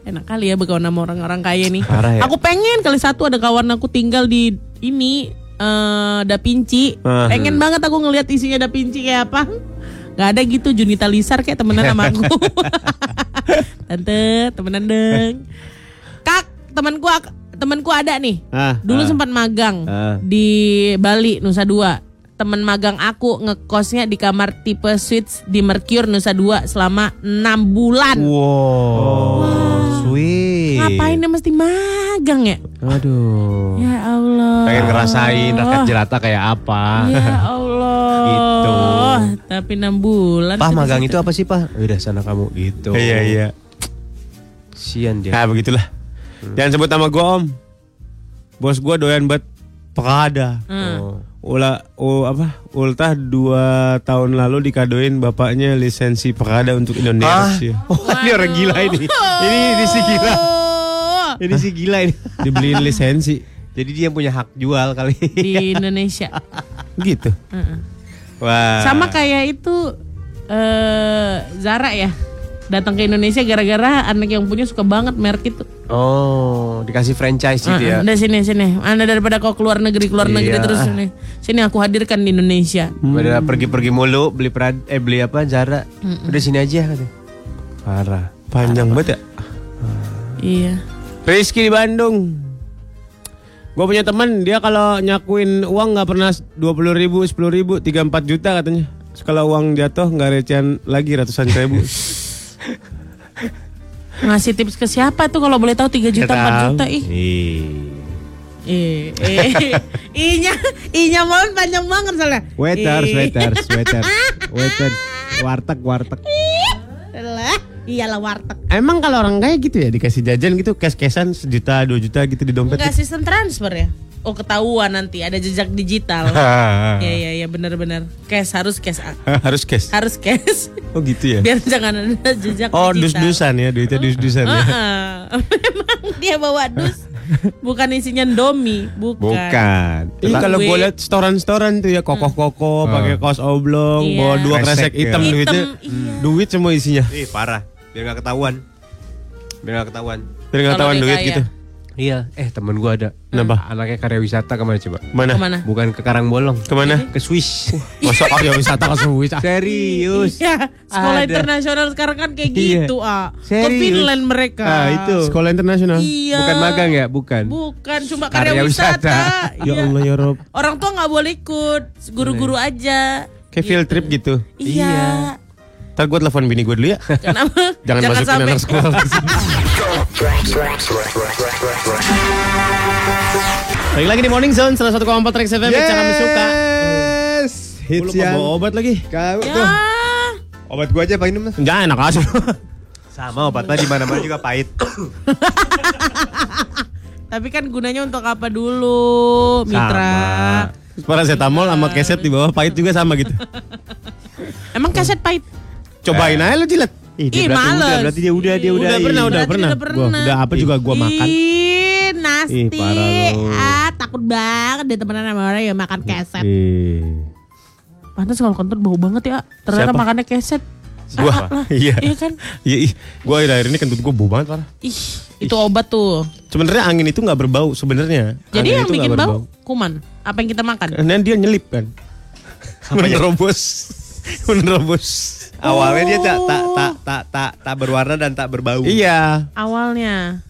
Enak kali ya berkawan sama orang-orang kaya nih. Parah ya. Aku pengen kali satu ada kawan aku tinggal di ini eh Da Vinci. Ah. Pengen banget aku ngelihat isinya Da Vinci kayak apa. Gak ada gitu Junita Lisar kayak temenan sama aku. Tante, temenan deng. Kak, temanku temanku ada nih. Ah, Dulu sempat magang Ah. di Bali Nusa Dua. Temen magang aku ngekosnya di kamar tipe suites di Mercure Nusa Dua selama 6 bulan. Wow. Sweet. Ngapain dia mesti magang ya? Aduh. Ya Allah. Pengen ngerasain rakyat jelata kayak apa. Ya Allah. Gitu. Tapi 6 bulan. Pah sedih magang itu apa sih Pah? Udah sana kamu gitu. Iya iya. Sian dia. Nah begitulah. Jangan sebut nama gue om. Bos gue doyan banget Pekada. Oh. Ula, oh, apa? Ultah dua tahun lalu dikadoin bapaknya lisensi Pekada untuk Indonesia. Oh, ini orang gila ini. Ini ini si gila. Oh, Ini si gila ini. Dibeliin lisensi. Jadi dia punya hak jual kali. di Indonesia. Gitu. Heeh. Wah. Sama kayak itu eh Zara ya. Datang ke Indonesia gara-gara anak yang punya suka banget merek itu. Oh, dikasih franchise gitu ya. Udah sini sini. Anda daripada kau keluar negeri keluar negeri Iya. terus sini. Sini aku hadirkan di Indonesia. Udah pergi-pergi mulu beli perad eh beli apa Zara. Udah sini aja katanya. Parah. Panjang banget ya. Iya. Rizky di Bandung. Gue punya teman dia kalau nyakuin uang nggak pernah 20 ribu, 10 ribu, 3-4 juta katanya. Kalau uang jatuh nggak recehan lagi ratusan ribu. Ngasih tips ke siapa tuh kalau boleh tahu 3 juta 4 juta ih. Ih. Eh, eh. Inya, inya mau panjang banget soalnya. Waiters, waiters, waiters, waiters, warteg, warteg. Lah, iyalah warteg. Emang kalau orang kaya gitu ya dikasih jajan gitu cash-cashan sejuta dua juta gitu di dompet. Enggak sistem transfer ya? Oh ketahuan nanti ada jejak digital. Iya iya iya benar-benar. Cash harus cash ah. Harus cash. harus cash. Oh gitu ya. Biar jangan ada jejak Oh digital. dus-dusan ya duitnya dus-dusan ya. Heeh. Memang dia bawa dus. Bukan isinya domi, bukan. Bukan. Ih kalau gue liat storan-storan tuh ya kokoh-kokoh pakai kaos oblong, Iya. bawa dua Kresek kresek ya. hitam Hitam, duitnya. iya. Duit semua isinya. Ih, parah. Biar nggak ketahuan. Biar nggak ketahuan. Biar nggak Kalau tahuan dia duit kaya. gitu. Iya, eh temen gua ada. Kenapa? Anaknya karya wisata ke mana coba? Mana? Ke mana? Bukan ke Karangbolong. Ke mana? Ke Swiss. Masuk karya wisata ke Swiss. ah. Serius. Ya, sekolah Ada. internasional sekarang kan kayak Iya. gitu, ah. Ke Serius. Finland mereka. Ah, itu. Sekolah internasional. Iya. Bukan magang ya? Bukan. Bukan, cuma karya, Karya wisata. wisata. Ya Iya. Allah ya Rob. Orang tua nggak boleh ikut, guru-guru aja. Kayak field trip gitu. Iya. Ntar gue telepon bini gue dulu ya. Kenapa? Jangan, masukin sampai. anak sekolah Balik lagi di Morning Zone 101,4 Rex FM yes. kami suka. Yes. Hits yang bawa obat lagi. Kau Ya. tuh. Obat gua aja Pak minum tuh. Jangan enak aja. Sama obatnya di mana-mana juga pahit. Tapi kan gunanya untuk apa dulu, Mitra? Paracetamol sama keset di bawah pahit juga sama gitu. Emang kaset pahit? Cobain aja lu jilat. Ih, Ih, dia berarti males. udah, berarti dia udah, dia udah. Udah Ih. pernah, udah pernah. udah pernah. Gua, udah apa juga gua makan. Ih, nasty. Ih, parah lu. Ah, takut banget deh temenan sama orang yang makan keset. Ih. Pantas kalau kentut bau banget ya. Ternyata Siapa? makannya keset. Gua, Ah, ah, iya. Iya kan? Iya, ih. Gua akhir-akhir ini kentut gua bau banget parah. Ih, itu obat tuh. Sebenarnya angin itu nggak berbau sebenarnya. Jadi Angin yang bikin bau kuman. Apa yang kita makan? Karena dia nyelip kan. Menerobos. Menerobos. Awalnya dia tak tak tak tak tak tak berwarna dan tak berbau. Iya. Awalnya.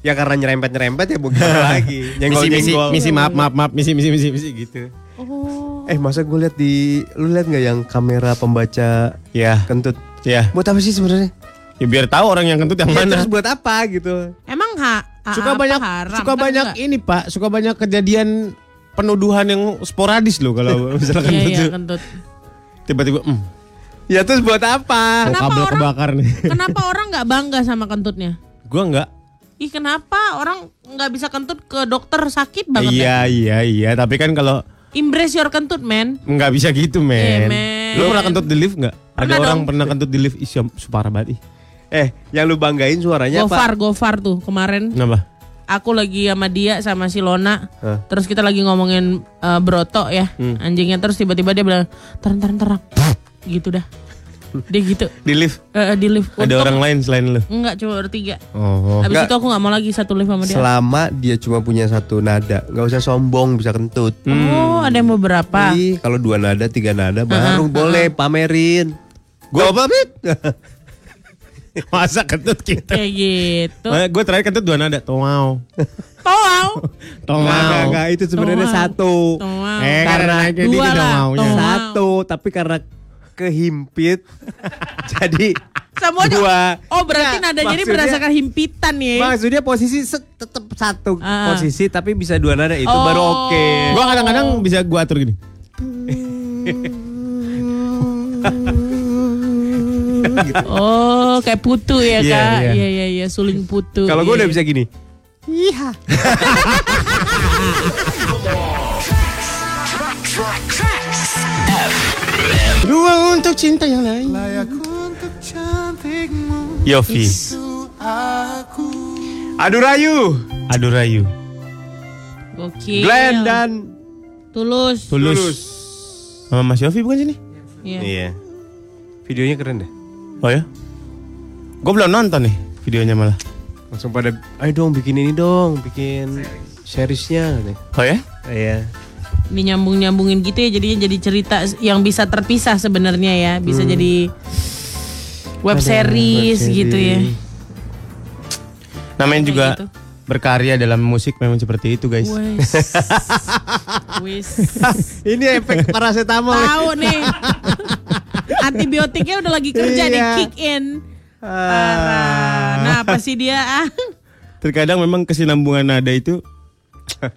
Ya karena nyerempet-nyerempet ya bukan lagi. Misi, misi, Nyenggol-nyenggol. misi, maaf, maaf, maaf, misi, misi, misi, misi gitu. Oh. Eh masa gue lihat di lu lihat nggak yang kamera pembaca Ya, kentut? ya. Buat apa sih sebenarnya? Ya biar tahu orang yang kentut yang Ya, mana. terus buat apa gitu? Emang ha, ha- Suka apa banyak, haram? suka Kan banyak enggak. ini Pak, suka banyak kejadian penuduhan yang sporadis loh kalau misalnya Iya, kentut iya, kentut. tiba-tiba, hmm, Ya terus buat apa? Kenapa kabel orang- kebakar nih. Kenapa orang nggak bangga sama kentutnya? Gua enggak. Ih kenapa orang nggak bisa kentut ke dokter sakit banget Iya, ya? iya, iya. Tapi kan kalau Embrace your kentut man. nggak bisa gitu, men. Iya, men. Lu pernah kentut di lift nggak? Ada Pernah orang dong. pernah kentut di lift, ih, parah banget. ih. Eh, yang lu banggain suaranya Gofar, apa? Gofar tuh kemarin. Kenapa? Aku lagi sama dia sama si Lona. Hah? Terus kita lagi ngomongin eh, broto ya, Hmm. anjingnya. Terus tiba-tiba dia bilang, terang terang terang, gitu dah. Dia gitu Di lift Eh, eh, di lift. ada Untung- orang lain selain lu. Enggak, cuma bertiga. Oh. Habis Enggak. itu aku nggak mau lagi satu lift sama dia. Selama dia cuma punya satu nada, nggak usah sombong bisa kentut. Oh, ada yang beberapa. Ih, kalau dua nada, tiga nada baru boleh pamerin. Gua apa, Mit? Masa kentut kita? Kayak gitu. Gue terakhir kentut dua nada. Tongau. Nggak, nggak, Tongau. nggak, itu sebenarnya satu. Eh, Karena dua lah, tongau. Satu, tapi karena kehimpit jadi Semuanya. dua. Oh, berarti Nggak, nadanya ini berdasarkan himpitan ya. Maksudnya posisi tetap satu Ah. posisi tapi bisa dua nada itu Oh. baru oke. Gue kadang-kadang bisa gue atur gini. Oh, kayak putu ya, Iya, Kak. iya. Iya, iya, iya, suling putu. Kalau gue Iya, udah iya. bisa gini. Dua untuk cinta yang lain. Yofi. Aduh rayu. Aduh Rayu. Gokil. Glenn dan Tulus. Tulus. Sama Mas Yofi bukan sini? Iya. Iya. Videonya keren deh. Oh ya? Gue belum nonton nih videonya malah. Langsung pada ayo dong bikin ini dong, bikin seriesnya. Oh ya? Iya. Ini nyambung-nyambungin gitu ya jadinya jadi cerita yang bisa terpisah sebenarnya ya. Bisa jadi web series web gitu ya. Namanya Kayak juga gitu. berkarya dalam musik memang seperti itu guys. Ini efek paracetamol. Tahu nih. Antibiotiknya udah lagi kerja nih Iya. kick in. Parah. Nah, apa sih dia? Ah. Terkadang memang kesinambungan nada itu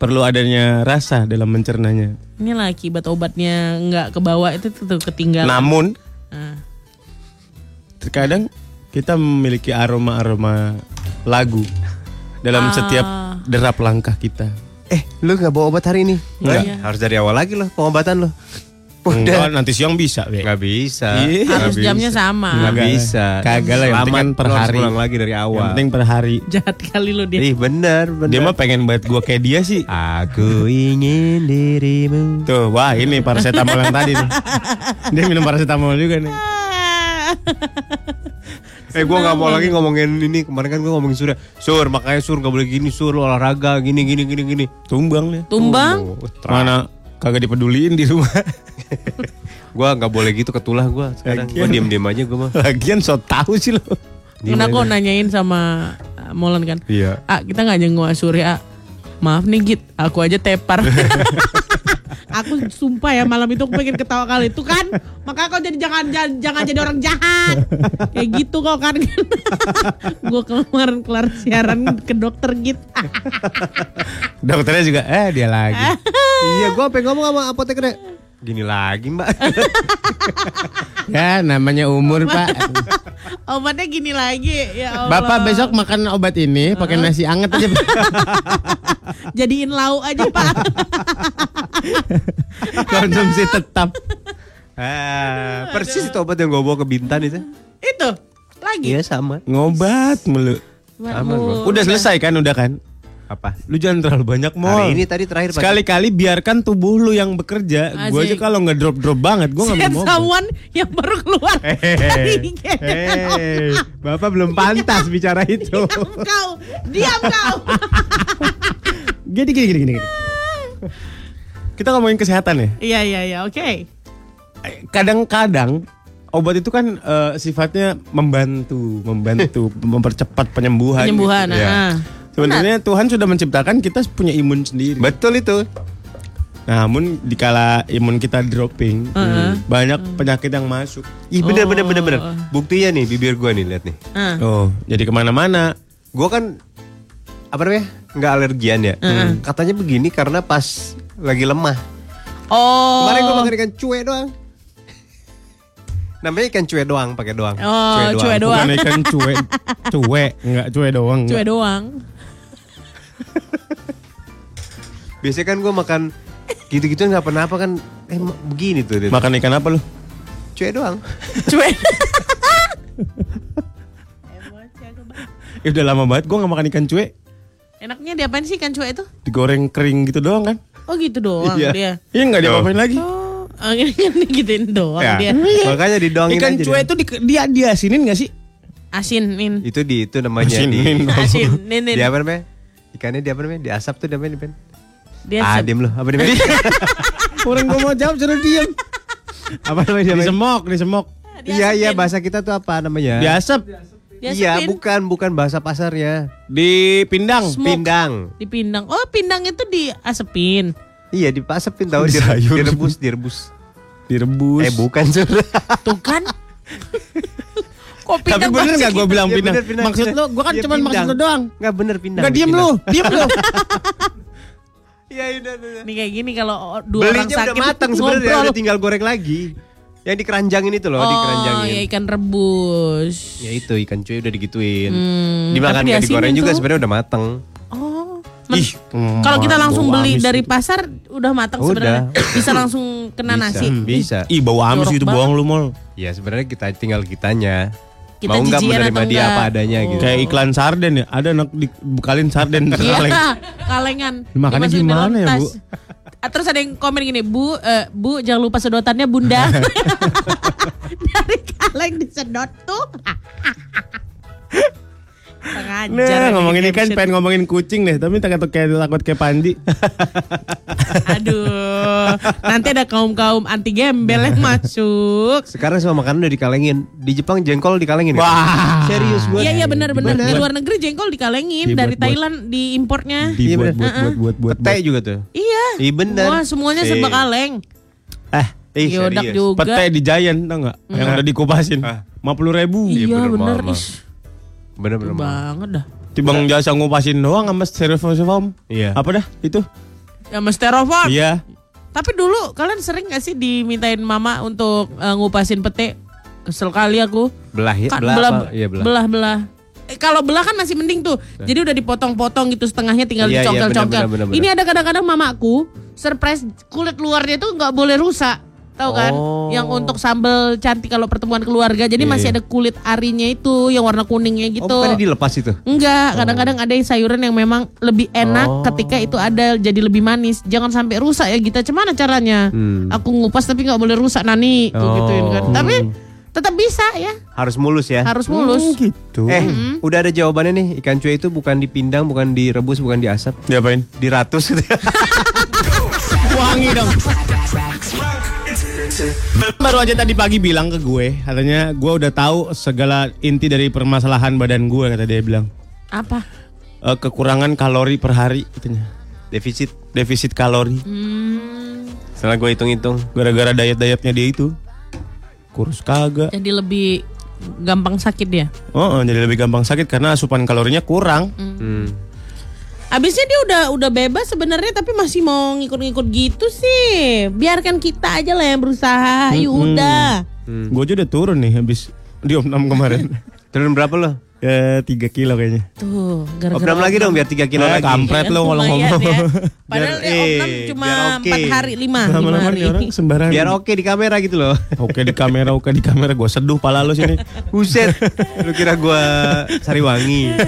perlu adanya rasa dalam mencernanya. Inilah akibat obatnya nggak kebawa itu tuh, ketinggalan. Namun Ah. terkadang kita memiliki aroma-aroma lagu dalam Ah. setiap derap langkah kita. Eh, lu nggak bawa obat hari ini? Nggak. Iya. Harus dari awal lagi loh pengobatan lo. Enggak, nanti siang bisa, Be. Nggak bisa. Iya. Harus bisa. jamnya sama. Nggak Enggak. bisa. Kagak lah, yang penting kan per hari. pulang lagi dari Yang awal. penting per hari. Jahat kali lu dia. Ih bener, bener. Dia mah pengen banget gua kayak dia sih. Aku ingin dirimu. Tuh, wah ini paracetamol yang tadi nih. Dia minum paracetamol juga nih. Eh gue nggak mau lagi ngomongin ini kemarin kan gue ngomongin Surya. Sur makanya Sur nggak boleh gini Sur olahraga gini gini gini gini. Tumbang nih. Tumbang. Mana kagak dipeduliin di rumah. Gue nggak boleh gitu ketulah gue sekarang. Gue Lagian- diem diem aja gue mah. Lagian so tahu sih lo. Karena aku aja. nanyain sama uh, Molan kan. Iya. Ah, kita nggak jenguk Surya. Ah. Maaf nih Git, aku aja tepar. aku sumpah ya malam itu aku pengen ketawa kali itu kan. Maka kau jadi jangan jangan, jangan jadi orang jahat. Kayak gitu kok kan. gue kemarin kelar siaran ke dokter Git. Dokternya juga eh dia lagi. iya gue pengen ngomong sama apoteker deh. Gini lagi mbak. ya namanya umur pak. Obatnya gini lagi ya Allah. Bapak besok makan obat ini pakai nasi anget aja. Pak. jadiin lauk aja Pak. Konsumsi tetap. ah, persis itu obat yang gue bawa ke Bintan itu. itu lagi. Iya sama. Ngobat mulu. Bang. Udah selesai kan udah kan? Apa? Lu jangan terlalu banyak mall. Hari ini tadi terakhir. Sekali-kali biarkan tubuh lu yang bekerja. Gue aja kalau nggak drop drop banget, gue nggak mau. someone yang baru keluar dari IGN. Hei, Bapak belum pantas bicara itu. Diam kau, diam kau. Gini gini gini gini. Kita ngomongin kesehatan ya. Iya iya iya, oke. Eh, Kadang-kadang obat itu kan eh, sifatnya membantu, membantu, mempercepat penyembuhan. Penyembuhan. gitu. Ya. Sebenarnya Tuhan sudah menciptakan kita punya imun sendiri. Betul itu. Namun dikala imun kita dropping, banyak penyakit yang masuk. Ih bener bener bener bener. Buktinya nih bibir gua nih lihat nih. Ah. Oh, jadi ke mana-mana. Gua kan apa namanya nggak alergian ya. Katanya begini karena pas lagi lemah. Oh. Kemarin gua makan ikan cuek doang. Namanya ikan cuek doang, pakai doang. Oh, cuek doang. Bukan ikan cuek, cuek, enggak cuek doang. Cuek doang. Biasanya kan gua makan gitu-gitu nggak pernah apa kan eh begini tuh dia. Makan ikan apa lu? cuek doang. Cuek. Ya udah lama banget gua nggak makan ikan cuek. Enaknya diapain sih ikan cuek itu? Digoreng kering gitu doang kan? Oh gitu doang Iya. dia. Iya nggak diapa-apain lagi. Oh, oh, ini gituin doang Ya, dia. Makanya didoangin Ikan aja cuek dia. itu di, dia diasinin nggak sih? Asinin. Itu di itu namanya Asinin. di Asinin. di apa namanya? Ikannya di apa namanya? Di asap tuh namanya di pen. Dia Ah, sep- diem lu. Apa namanya? Orang gua mau jawab suruh diem. apa namanya? Di semok, di semok. Iya iya bahasa kita tuh apa namanya? Di asap, Iya, bukan bukan bahasa pasarnya. di pindang. Smoke. Pindang. Dipindang. Oh, pindang itu diasepin. Iya, dipasepin tahu Di sayur. direbus, direbus. Direbus. Eh, bukan. Tuh kan. Kok Tapi bener nggak gue bilang Iya, pindang? bener, pindang, Maksud lu, gue kan Iya, cuma maksud lu doang. Enggak bener pindang. Enggak diem lu, diem lu. Iya, udah, udah. Nih kayak gini kalau dua orang Belinya sakit udah matang sebenarnya, udah tinggal goreng lagi. Yang dikeranjangin itu loh, Oh, dikeranjangin. ya ikan rebus. Ya itu ikan cuy udah digituin. Hmm, Dimakan diasinin digoreng juga sebenarnya udah mateng. Oh. Men- Ih, kalau kita langsung bau beli dari pasar udah matang sebenarnya. Bisa langsung kena Bisa, nasi. Bisa. Ih, bau amis gitu banget. bohong lu mol. Ya sebenarnya kita tinggal kitanya. Kita Mau nggak menerima dia apa adanya gitu. Kayak iklan sarden ya, ada anak dibukalin sarden Iya, terkaleng. kalengan. Makannya Dimasukin gimana ya. Bu? Terus ada yang komen gini, Bu, eh, Bu jangan lupa sedotannya Bunda. Dari kaleng disedot tuh. Sengaja Nah, ini ngomongin ikan shit. pengen ngomongin kucing deh, tapi takut kayak takut kayak Pandi. Aduh, nanti ada kaum-kaum anti gembel yang masuk. Sekarang semua makanan udah dikalengin. Di Jepang jengkol dikalengin. kan? Wah. Serius gua. Iya iya benar-benar di Bener. luar negeri jengkol dikalengin Dibuat- dari buat. Thailand di importnya. Iya, Dibuat bener. buat buat buat buat. Pete juga tuh. Iya. Iya bener. Wah semuanya serba Eh. kaleng. Eh, eh Yodak juga. Pete di Giant tau nggak? Yang udah dikupasin. Ah. Lima puluh ribu. Iya, Iya bener, bener. Bener-bener. banget dah. Tibang jasa ngupasin doang sama styrofoam. Iya. Apa dah itu? Ya mas styrofoam. Iya. Tapi dulu kalian sering gak sih dimintain mama untuk eh, ngupasin pete? Kesel kali aku. Belah ya, Kan belah, belah, apa? Iya belah. belah, belah. Eh, kalau belah kan masih mending tuh. Jadi udah dipotong-potong gitu setengahnya tinggal Iya, iya, dicongkel-congkel. Ini ada kadang-kadang mamaku surprise kulit luarnya tuh nggak boleh rusak. Tahu kan? Oh. Yang untuk sambal cantik kalau pertemuan keluarga. Jadi Iya, masih iya. ada kulit arinya itu yang warna kuningnya Oh, gitu. bukannya dilepas itu? Enggak, kadang-kadang ada yang sayuran yang memang lebih enak Oh. ketika itu ada jadi lebih manis. Jangan sampai rusak ya Gita. Gimana caranya? Hmm. Aku ngupas tapi nggak boleh rusak nani, Oh. gituin kan. Tapi tetap bisa ya. Harus mulus ya. Harus mulus. Hmm, gitu. Eh, udah ada jawabannya nih. Ikan cuek itu bukan dipindang, bukan direbus, bukan diasap. Diapain? Diratus gitu. Wangi dong. Baru aja tadi pagi bilang ke gue, katanya gue udah tahu segala inti dari permasalahan badan gue kata dia bilang. Apa? Eh, kekurangan kalori per hari katanya. Defisit. Defisit kalori. Hmm, Setelah gue hitung-hitung. Gara-gara diet-dietnya dia itu. Kurus kagak. jadi lebih gampang sakit dia. Oh, oh, jadi lebih gampang sakit karena asupan kalorinya kurang. Hmm. Abisnya dia udah udah bebas sebenarnya tapi masih mau ngikut-ngikut gitu sih. Biarkan kita aja lah yang berusaha. Yuk udah. Gue aja udah turun nih habis di Omnam kemarin. Turun berapa lo? Ya 3 kilo kayaknya. Tuh, gara-gara Opnam lagi dong biar 3 kilo Eh, lagi. kampret lo kalau Lumayan ngomong. ya. Padahal Biar- dia Opnam eh, cuma biar oke. 4 hari 5, 5 Lama-lama hari. orang sembarangan. Biar oke di kamera gitu loh. Oke di kamera, oke di kamera. Gue seduh pala lo sini. Buset. Lu kira gua Sariwangi.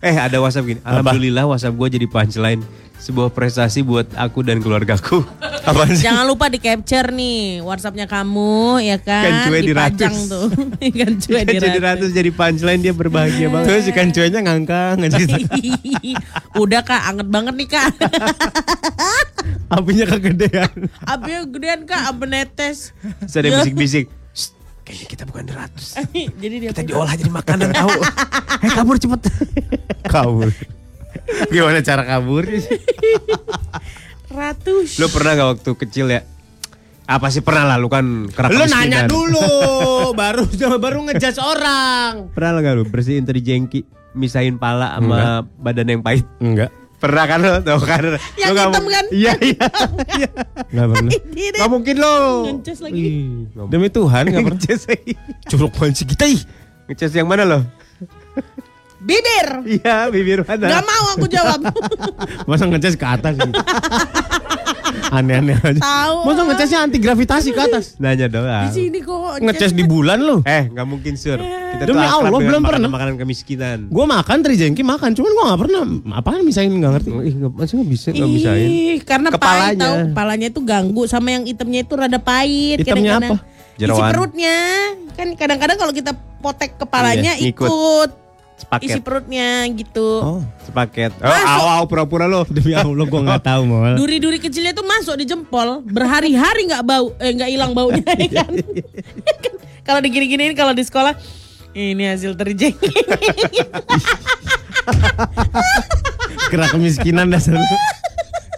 eh, ada WhatsApp gini. Alhamdulillah WhatsApp gua jadi punchline. Sebuah prestasi buat aku dan keluargaku. Apaan sih? Jangan lupa di capture nih WhatsAppnya kamu ya kan. Ikan cuek Dipajang diratus. tuh. Ikan cuek jadi diratus. ratus jadi punchline dia berbahagia banget. Terus ikan cueknya ngangkang aja. Udah kak, anget banget nih kak. Apinya kegedean. Apinya gedean kak, api netes. Terus ada bisik-bisik. "Shh, Kayaknya kita bukan ratus. Jadi dia Kita diolah jadi makanan tahu. Eh kabur cepet. Kabur. Gimana cara kaburnya sih? ratus. Lu pernah gak waktu kecil ya? Apa sih pernah lah lu kan kerap Lu kemiskinan. nanya dulu, baru baru ngejudge orang. Pernah gak lu bersihin teri jengki, misahin pala sama badan yang pahit? Enggak. Pernah kan lo? Tau kan? Yang Lu nggak hitam kan? Iya iya. Enggak pernah. Ini Gak mungkin lo. Ngeces lagi. Demi Tuhan enggak pernah. Ngeces Curug kunci kita ih. Ngeces yang mana lo? Bibir. Iya bibir mana? Gak mau aku jawab. Masa ngecas ke atas gitu. Aneh-aneh aja. Tahu. Masa ngecasnya anti gravitasi ke atas? Nanya doang. Di sini kok. Ngecas di bulan lu. Eh nggak mungkin sur. Kita Demi akrab Allah, belum makanan- pernah. Makanan kemiskinan. Gue makan teri jengki makan, cuman gue gak pernah. Apaan misahin nggak ngerti. Ih masih nggak bisa nggak bisain. Ih, karena pahit Kepalanya. tau Kepalanya itu ganggu Sama yang hitamnya itu rada pahit Hitamnya apa? Isi Jeroan. perutnya Kan kadang-kadang kalau kita potek kepalanya Iya, ngikut. ikut Isi Sepaket. perutnya gitu. Oh, Sepaket. Oh, aw, aw, pura-pura lo. demi Allah gue gak tahu mal. Duri-duri kecilnya tuh masuk di jempol. Berhari-hari nggak bau Eh nggak hilang baunya ya kan? Kan Kalau digini-giniin Kalau di sekolah Ini hasil terjengking. Kera kemiskinan dasar lu.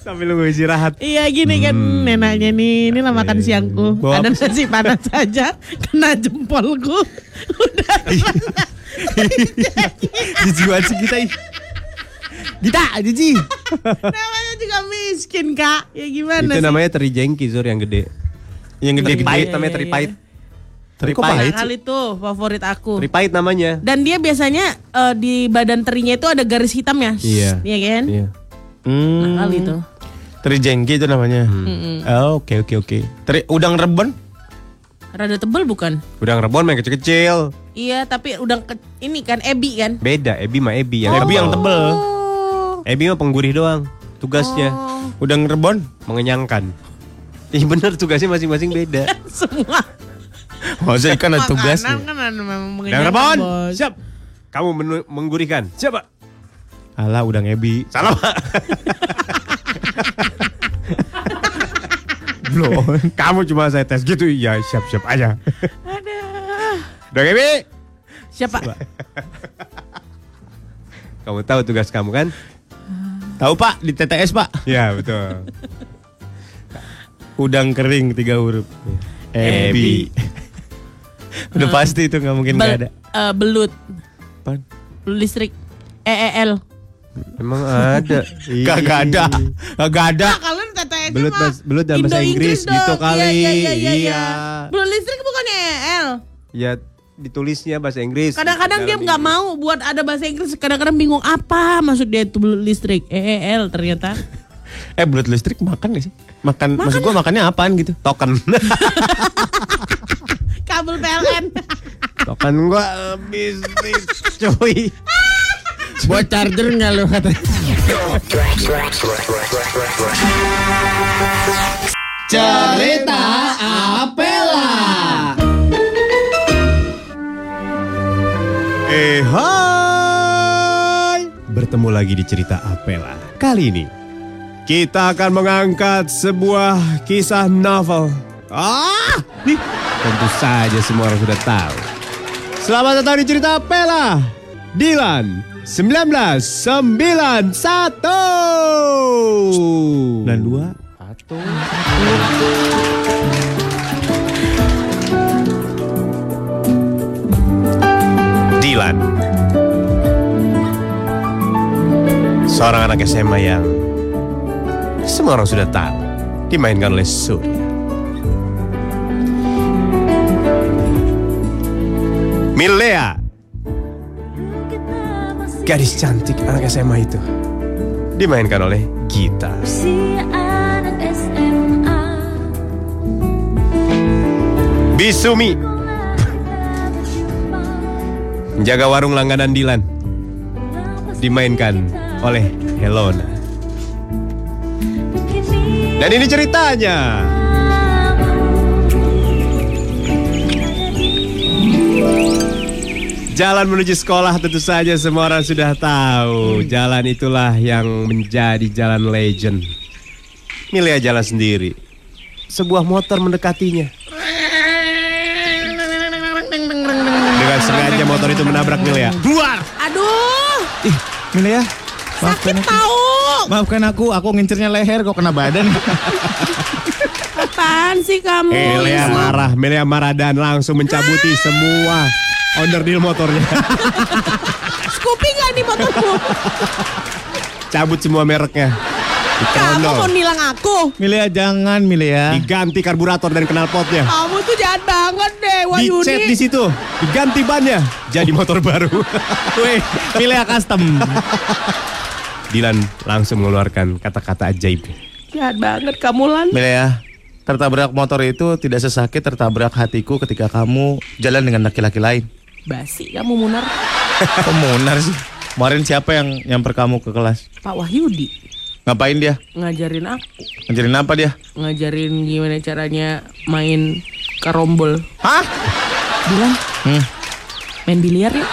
Sambil lu istirahat. Iya gini kan nenaknya nih Inilah makan siangku. Bawa Ada nasi panas saja Kena jempolku. Udah Jijik banget sih kita ih. Kita, jijik. Namanya juga miskin kak Ya gimana Itu sih namanya teri jengki sur yang gede. Yang gede-gede. pahit namanya teri pahit. Teri pahit. kali tuh favorit aku Teri pahit namanya. Dan dia biasanya eh, di badan terinya itu ada garis hitam ya Iya. Iya kan Iya. Hmm. Nah, kali tuh Teri jengki itu namanya. Oh, Oke oke oke. Teri udang rebon? Rada tebel bukan? Udang rebon main kecil-kecil. Iya tapi udang ke- ini kan ebi kan Beda, Ebi mah Ebi yang Ebi yang tebel. Oh. Ebi mah penggurih doang. Tugasnya Udang rebon? mengenyangkan. Iya bener tugasnya masing-masing beda. Semua Masa ikan ada tugas. makanan kan ada memang Udang rebon, bos. siap. Kamu menggurihkan. Siapa? Alah udang ebi. Salah pak. Belum. Kamu cuma saya tes gitu. Ya siap-siap aja. Aduh. Ebi. Siapa? Kamu tahu tugas kamu kan? Tahu Pak di TTS Pak. Ya betul. Udang kering tiga huruf. Ebi. Udah pasti itu nggak mungkin nggak ada. Eh, belut Apaan? Belut listrik EEL Emang ada. Kagak ada. Kagak ada. Kalian TTS Belut bahas- belut dalam bahasa Inggris gitu kali. Iya, iya, iya, iya, Iya. Belut listrik bukan EEL. Ya ditulisnya bahasa Inggris. Kadang-kadang dia nggak mau buat ada bahasa Inggris. Kadang-kadang bingung apa maksud dia itu belut listrik. EEL ternyata. Eh belut listrik makan gak sih? Makan, maksud gua makannya apaan gitu? Token. Kabel PLN. Token gua habis nih, cuy. Buat charger nggak lu kata? Cerita Apela. Bertemu lagi di cerita Apela. Kali ini kita akan mengangkat sebuah kisah novel. Ah, nih tentu saja semua orang sudah tahu. Selamat datang di cerita Apela. Dilan 1991. Dan dua. Dilan. Seorang anak SMA yang semua orang sudah tahu dimainkan oleh Surya. Milea. Gadis cantik anak SMA itu dimainkan oleh Gita. Si anak SMA Bisumi menjaga warung langganan Dilan dimainkan oleh Helona. Dan ini ceritanya. Jalan menuju sekolah tentu saja semua orang sudah tahu. Jalan itulah yang menjadi jalan legend. Milea jalan sendiri. Sebuah motor mendekatinya. Dengan sengaja motor itu menabrak Milea. Keluar! Aduh, Sakit tahu. Maafkan aku, aku ngincernya leher kok kena badan. Apaan sih kamu? Milea marah, Milea marah dan langsung mencabuti semua onderdil motornya. Scoopy nggak nih motorku? Cabut semua mereknya. Kamu mau nilang aku? Milea jangan, Milea. Diganti karburator dan knalpotnya. Kamu tuh jahat banget deh, Dicet di Wahyuni. situ, diganti bannya, jadi motor baru. Weh, Milea custom. Dilan langsung mengeluarkan kata-kata ajaib. Jahat banget kamu Lan. Milea, tertabrak motor itu tidak sesakit tertabrak hatiku ketika kamu jalan dengan laki-laki lain. Basi kamu Munar. Kok munar sih? Kemarin siapa yang nyamper kamu ke kelas? Pak Wahyudi Ngapain dia? ngajarin aku, Ngajarin apa dia? ngajarin gimana caranya main karombol. Hah? Bilang Hmm. Main biliar ya.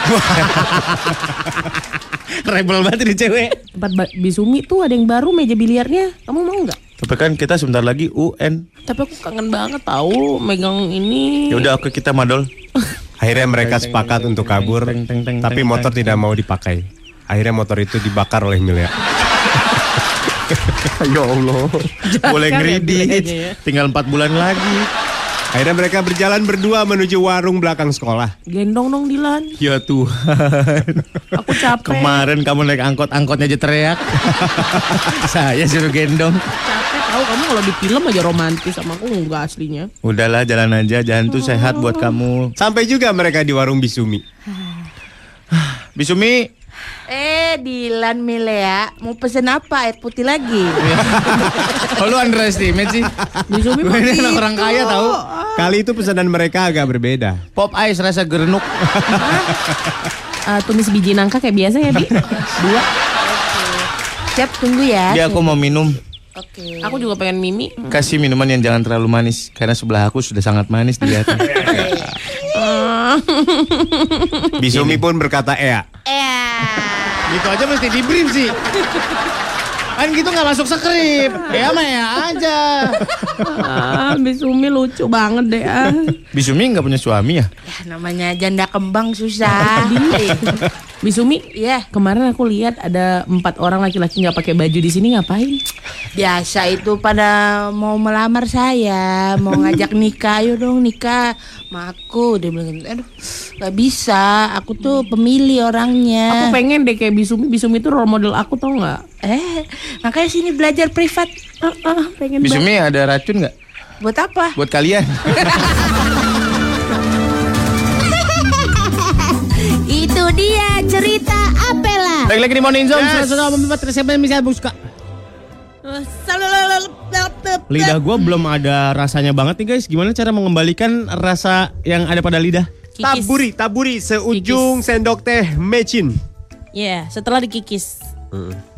Rebel banget ini cewek. Tempat Bisumi tuh ada yang baru meja biliarnya. Kamu mau nggak? Tapi kan kita sebentar lagi UN. Tapi aku kangen banget tahu megang ini. Ya udah oke kita madol. Akhirnya mereka sepakat untuk kabur, tapi motor tidak mau dipakai. Akhirnya motor itu dibakar oleh Milea. ya Allah. Boleh ya ngeridit. ya. Tinggal empat bulan lagi. Akhirnya mereka berjalan berdua menuju warung belakang sekolah. Gendong dong Dilan. Ya Tuhan. Aku capek. Kemarin kamu naik angkot, angkotnya aja teriak. Saya suruh gendong. Capek tahu kamu kalau di film aja romantis sama aku enggak aslinya. Udahlah jalan aja, jalan tuh sehat buat kamu. Sampai juga mereka di warung Bisumi. Bisumi, Eh, Dilan Milea, mau pesen apa? Air putih lagi? oh lu underestimate sih. Bisumi Gue ini anak orang kaya tahu. Kali itu pesanan mereka agak berbeda. Pop ice rasa gerenuk. Eh, tumis biji nangka kayak biasa ya, Bi? Dua. Siap, tunggu ya. Dia aku mau minum. Oke. Aku juga pengen mimi. Kasih minuman yang jangan terlalu manis karena sebelah aku sudah sangat manis dilihatnya. Bisumi pun berkata Ea. Eh, gitu aja mesti di brief sih. Kan gitu nggak masuk skrip. Ya mah ya aja. Ah, Bisumi lucu banget deh. Ah. Bisumi nggak punya suami ya? ya namanya janda kembang susah. Bisumi, Iya, kemarin aku lihat ada empat orang laki-laki nggak pakai baju di sini ngapain? biasa itu pada mau melamar saya, mau ngajak nikah, ayo dong nikah sama aku. Dia bilang gitu, aduh gak bisa, aku tuh pemilih Aku orangnya. pengen deh kayak Bisumi. Bisumi itu role model aku tau nggak? Eh, makanya sini belajar privat. Ah, ah, pengen banget. Bisumi ada racun nggak Buat apa? buat kalian? Itu dia cerita Apela. Balik lagi di Morning Zone. Sudah membuat resep yang bisa buka. Lidah gue belum ada rasanya banget nih guys. Gimana cara mengembalikan rasa yang ada pada lidah? Kikis. Taburi, taburi seujung sendok teh mecin. Iya, setelah dikikis.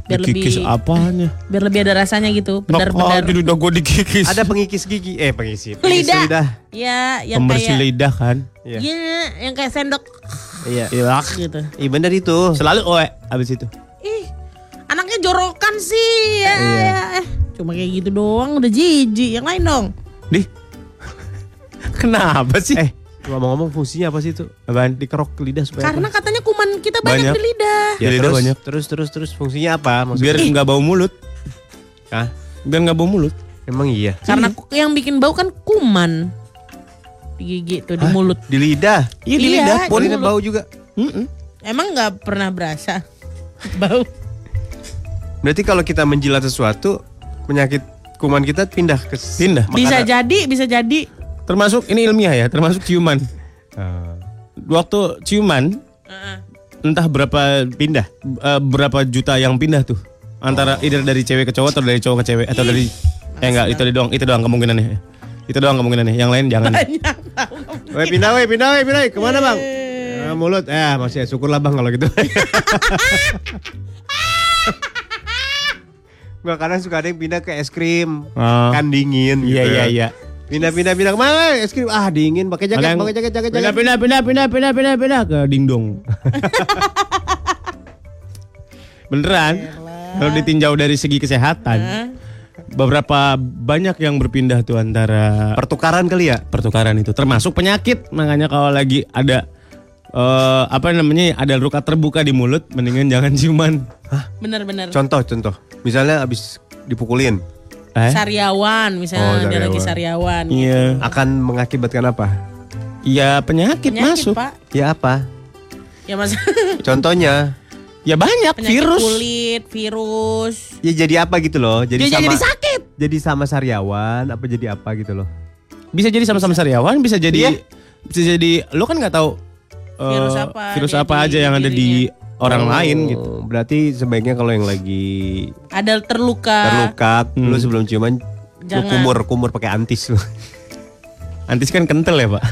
Biar Dikikis lebih apanya? biar lebih ada rasanya gitu. Benar-benar. aja udah gue dikikis. Ada pengikis gigi, eh pengisi. pengisi lidah. Ya, yang Pembersih kayak lidah kan? Iya. Iya, yang kayak sendok Iya. Iya. gitu. Iya benar itu. Selalu oe abis itu. Ih, Anaknya jorokan sih. Ya, Iya. ya. Eh, cuma kayak gitu doang udah jijik. Yang lain dong. Di. Kenapa sih? Eh, ngomong-ngomong fungsinya apa sih itu? Apaan? Dikerok lidah supaya Karena apa? katanya kuman kita banyak, Banyak. di lidah. Ya, Lidah terus, banyak. terus terus terus fungsinya apa? Biar Maksudnya? nggak bau mulut. Hah? Biar nggak bau mulut. Emang iya. Karena yang bikin bau kan kuman. Di gigi tuh di mulut. Di lidah. Iya di Iya, lidah di pun. Lidah bau juga. Mm-mm. Emang nggak pernah berasa bau? Berarti kalau kita menjilat sesuatu, penyakit kuman kita pindah ke Pindah. Bisa makanan. jadi, bisa jadi. Termasuk ini ilmiah ya, termasuk ciuman. Ah. Waktu ciuman entah berapa pindah. eh, berapa juta yang pindah tuh antara either dari cewek ke cowok atau dari cowok ke cewek atau dari eh enggak itu doang itu doang kemungkinannya itu doang kemungkinannya yang lain jangan Banyak. Weh pindah weh pindah weh pindah weh. ke mana bang? Ah, mulut eh masih syukurlah bang kalau gitu. Gua kadang suka ada yang pindah ke es krim, Oh. kan dingin. iya gitu. iya iya Pindah pindah pindah ke mana? Es krim ah dingin, pakai jaket, pakai jaket, jaket, jaket. pindah pindah pindah pindah pindah pindah ke dingdong beneran kalau ditinjau dari segi kesehatan beberapa banyak yang berpindah tuh antara Pertukaran kali ya? pertukaran itu termasuk penyakit makanya kalau lagi ada eh, apa namanya ada luka terbuka di mulut mendingan jangan ciuman Bener-bener. Contoh contoh. Misalnya abis dipukulin, eh Sariawan, misalnya Oh, dia lagi sariawan. sariawan. iya akan mengakibatkan apa? iya penyakit, Penyakit, masuk Pak. Ya apa? Ya mas. Contohnya, ya banyak Penyakit virus kulit, virus. ya jadi apa gitu loh? Jadi Dia sama jadi sakit. jadi sama sariawan apa jadi apa gitu loh? bisa jadi sama-sama sariawan bisa jadi bisa jadi lo kan nggak tahu eh, Virus apa virus apa di aja yang ada di orang Oh, lain gitu Berarti sebaiknya kalau yang lagi Ada terluka. terluka, Hmm. lu sebelum ciuman lu Jangan. kumur kumur pakai antis lu. antis kan kental ya pak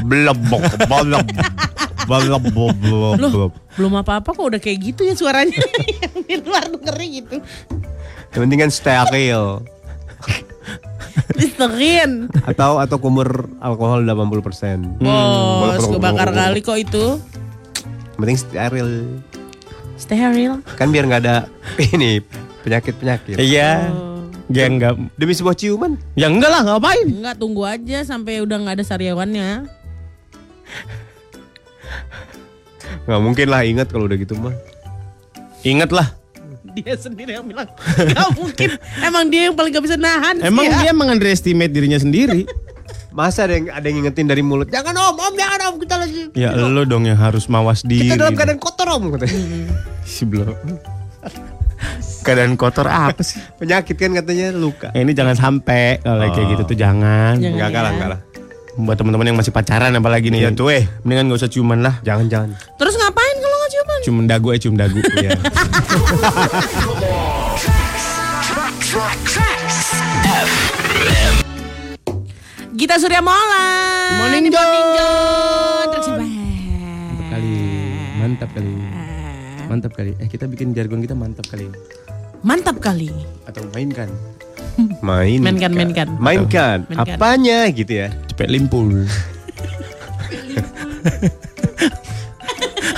Belebok, beleb, beleb, beleb, Loh, belum apa-apa kok udah kayak gitu ya suaranya. yang di luar dengernya gitu. Yang penting kan steril Listerin. atau atau kumur alkohol 80%. Bos, Hmm. kebakar kali kok itu. Yang penting steril. Steril. Kan biar nggak ada ini penyakit-penyakit. iya ya enggak Demi sebuah ciuman. ya enggak lah ngapain Enggak, tunggu aja sampai udah nggak ada sariawannya. Nggak mungkin lah ingat kalau udah gitu mah. inget lah Dia sendiri yang bilang nggak mungkin. Emang dia yang paling gak bisa nahan. sih emang ya. dia mengunderestimate dirinya sendiri Masa ada yang ada yang ngingetin dari mulut? Jangan om, om jangan om kita lagi. ya lo dong yang harus mawas diri Kita dalam keadaan kotor om katanya. si belum keadaan kotor apa sih Penyakit kan katanya luka. Eh, ini jangan sampai kalau kayak gitu tuh jangan Jangan. Enggak ya. kalah, enggak lah. Buat teman-teman yang masih pacaran apalagi nih Iya tuh eh. mendingan gak usah ciuman lah Jangan jangan. Terus ngapain kalau nggak ciuman? cium dagu eh cium dagu Iya. Gita Surya Mola. Morning, Di Jo. Morning Jo. Terus mantap kali mantap kali mantap kali eh kita bikin jargon kita mantap kali Mantap kali. atau mainkan Main. Mainkan, mainkan. Mainkan. Mainkan. Apanya gitu ya? cepet limpul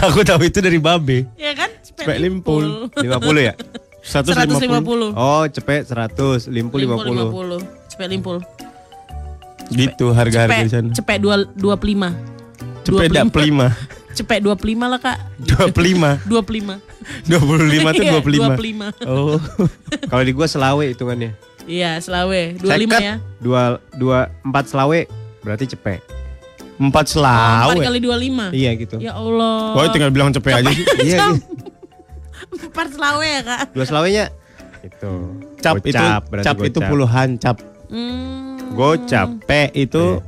aku tahu itu dari babe Ya kan? cepet limpul 50 ya? 150 150. Oh, cepet 100, limpul 50. 50. Cepet limpul. gitu harga-harga di Cepet, sana cepet dua, 25. cepet dak pelima Cepet 25 lah kak. 25 25. 25 tuh Iya, 25 oh Kalau di gua selawe hitungannya. Iya, Selawe. 25 Seket, ya. Dua, dua, empat selawe berarti cepet. empat Oh, selawe 4 kali 25. Iya gitu. Ya Allah. Wah tinggal bilang cepet aja sih Iya gitu. 4 Selawe ya kak. Dua selawenya itu. cap itu Gocap, berarti cap itu puluhan cap Hmm. Gocap. P itu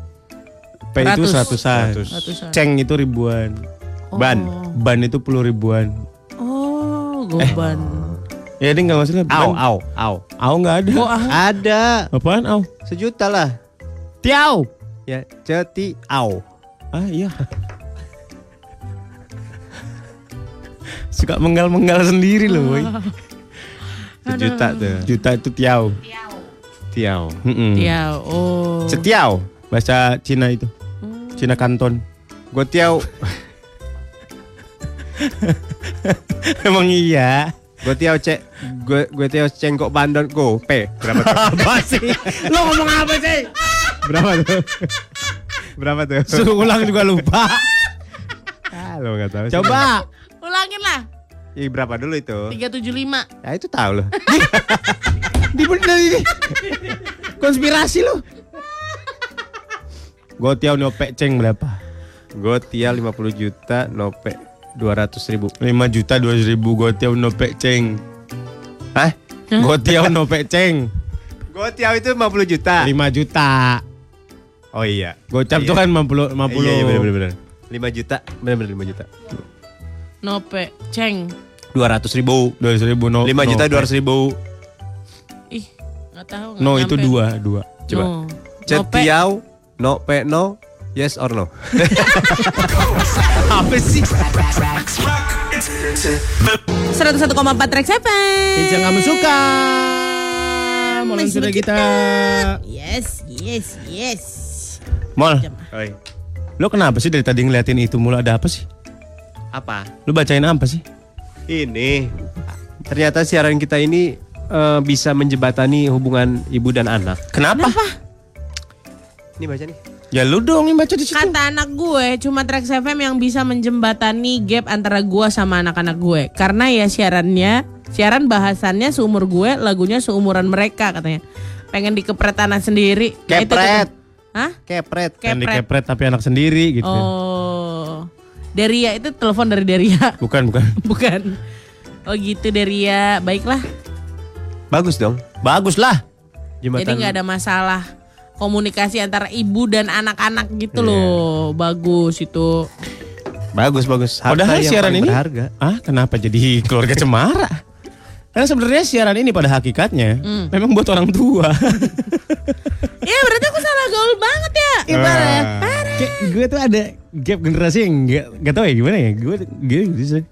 P itu Ratus. seratusan Ratus. Ratusan. ceng itu ribuan Ban. ban itu puluh ribuan Oh, goban. ya ding nggak masalah Au, ban. au, au. au nggak ada Oh, ah. Ada. apaan au Sejuta lah. tiau Ya, ceti au. ah iya suka menggal-menggal sendiri loh boy Sejuta tuh. juta itu tiau Tiao. Mm-mm. Ya, oh. Setiau. bahasa Cina itu Cina Kanton Gue tiao. emang iya Gue tiao cek, gue gue tiao cengkok bandon go P berapa tuh? apa sih? Lo ngomong apa sih? berapa tuh? berapa tuh? Suruh ulang juga lupa. Ah, lo nggak tahu. sih. Coba. Ulangin lah. Ih, berapa dulu itu? 375. Ya itu tahu loh. Di bener ini. Konspirasi lo. Gotiau nopek ceng berapa? gue tiao 50 juta, nope 200 ribu. 5 juta 200 ribu Gotiau nopek ceng. Hah? Gotiau nopek ceng. Gue tiao itu 50 juta. 5 juta. Oh iya. Gocap Iya. tuh kan 50 50. Iya, iya bener bener bener. 5 juta, bener bener 5 juta. Nope, ceng. 200 ribu. 200 ribu no. 5 juta nopek. 200 ribu. Ih, nggak tahu. nggak No itu nyampe. dua, dua. Coba. No. Cet Nope. tiao, no pe no, yes or no. Apa sih? 101,4 Trax FM. Hits yang kamu suka. Mulai sudah kita. Yes, yes, yes. Mol, Oi. lo kenapa sih dari tadi ngeliatin itu mulu ada apa sih? Apa? Lo bacain apa sih? Ini ternyata siaran kita ini eh, bisa menjebatani hubungan ibu dan anak. Kenapa? Ini baca nih. Ya lu dong yang baca di situ. Kata anak gue, cuma Trax FM yang bisa menjembatani gap antara gue sama anak-anak gue. Karena ya siarannya, siaran bahasannya seumur gue, lagunya seumuran mereka katanya. Pengen dikepret anak sendiri. Nah, itu. Kepret. Hah? Kepret. Kan Kepret. dikepret tapi anak sendiri gitu. Oh. Deria itu telepon dari Deria. Bukan, bukan. Bukan. Oh gitu Deria. Baiklah. Bagus dong. Bagus lah. Jembatan. Jadi nggak ada masalah komunikasi antara ibu dan anak-anak gitu Iya. loh. Bagus itu. Bagus bagus. Harta Padahal yang siaran ini berharga. Ah, kenapa jadi keluarga cemara? Karena sebenarnya siaran ini pada hakikatnya Hmm. memang buat orang tua. Ya berarti aku salah gaul banget ya. Ibarat. Kayak gue tuh ada gap generasi yang gak, gak tau ya gimana ya. Gue gitu sih.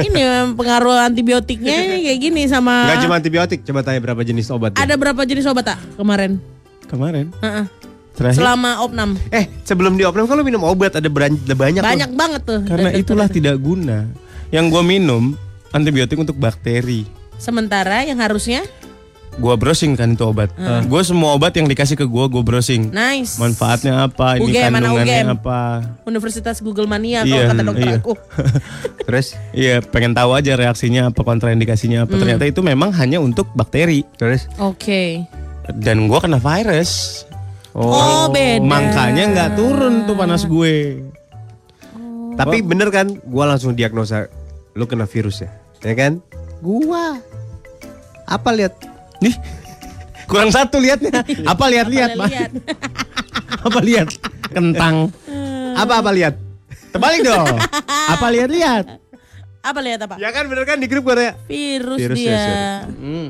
Ini memang pengaruh antibiotiknya kayak gini sama. Gak cuma antibiotik. Coba tanya berapa jenis obat. Ada berapa jenis obat tak kemarin? Kemarin. Heeh. Terakhir. Selama opnam. Eh sebelum diopnam kalau minum obat ada beran- ada banyak. loh. Banyak banget tuh. Karena itulah tidak guna. Yang gue minum antibiotik untuk bakteri. Sementara yang harusnya Gue browsing kan itu obat. Gue semua obat yang dikasih ke gue, gue browsing. nice. Manfaatnya apa, ini UGM, mana kandungannya UGM? apa. Universitas Google Mania Iya, kalau kata dokter iya. aku. Terus Iya, pengen tahu aja reaksinya apa, kontraindikasinya apa. Ternyata itu memang hanya untuk bakteri. terus. Oke. Dan gue kena virus. Oh, beda. Makanya nggak turun tuh panas gue. Tapi bener kan? Gua langsung diagnosa lu kena virus ya, ya kan? Gua. Apa lihat? Nih, kurang satu liatnya. Apa lihat-lihat, Pak? lihat. Apa lihat? Kentang. Apa apa lihat? Terbalik dong. Apa lihat-lihat? Apa lihat apa? Ya kan bener kan di grup gua ya? Virus, Virus ya, dia. sorry. Hmm.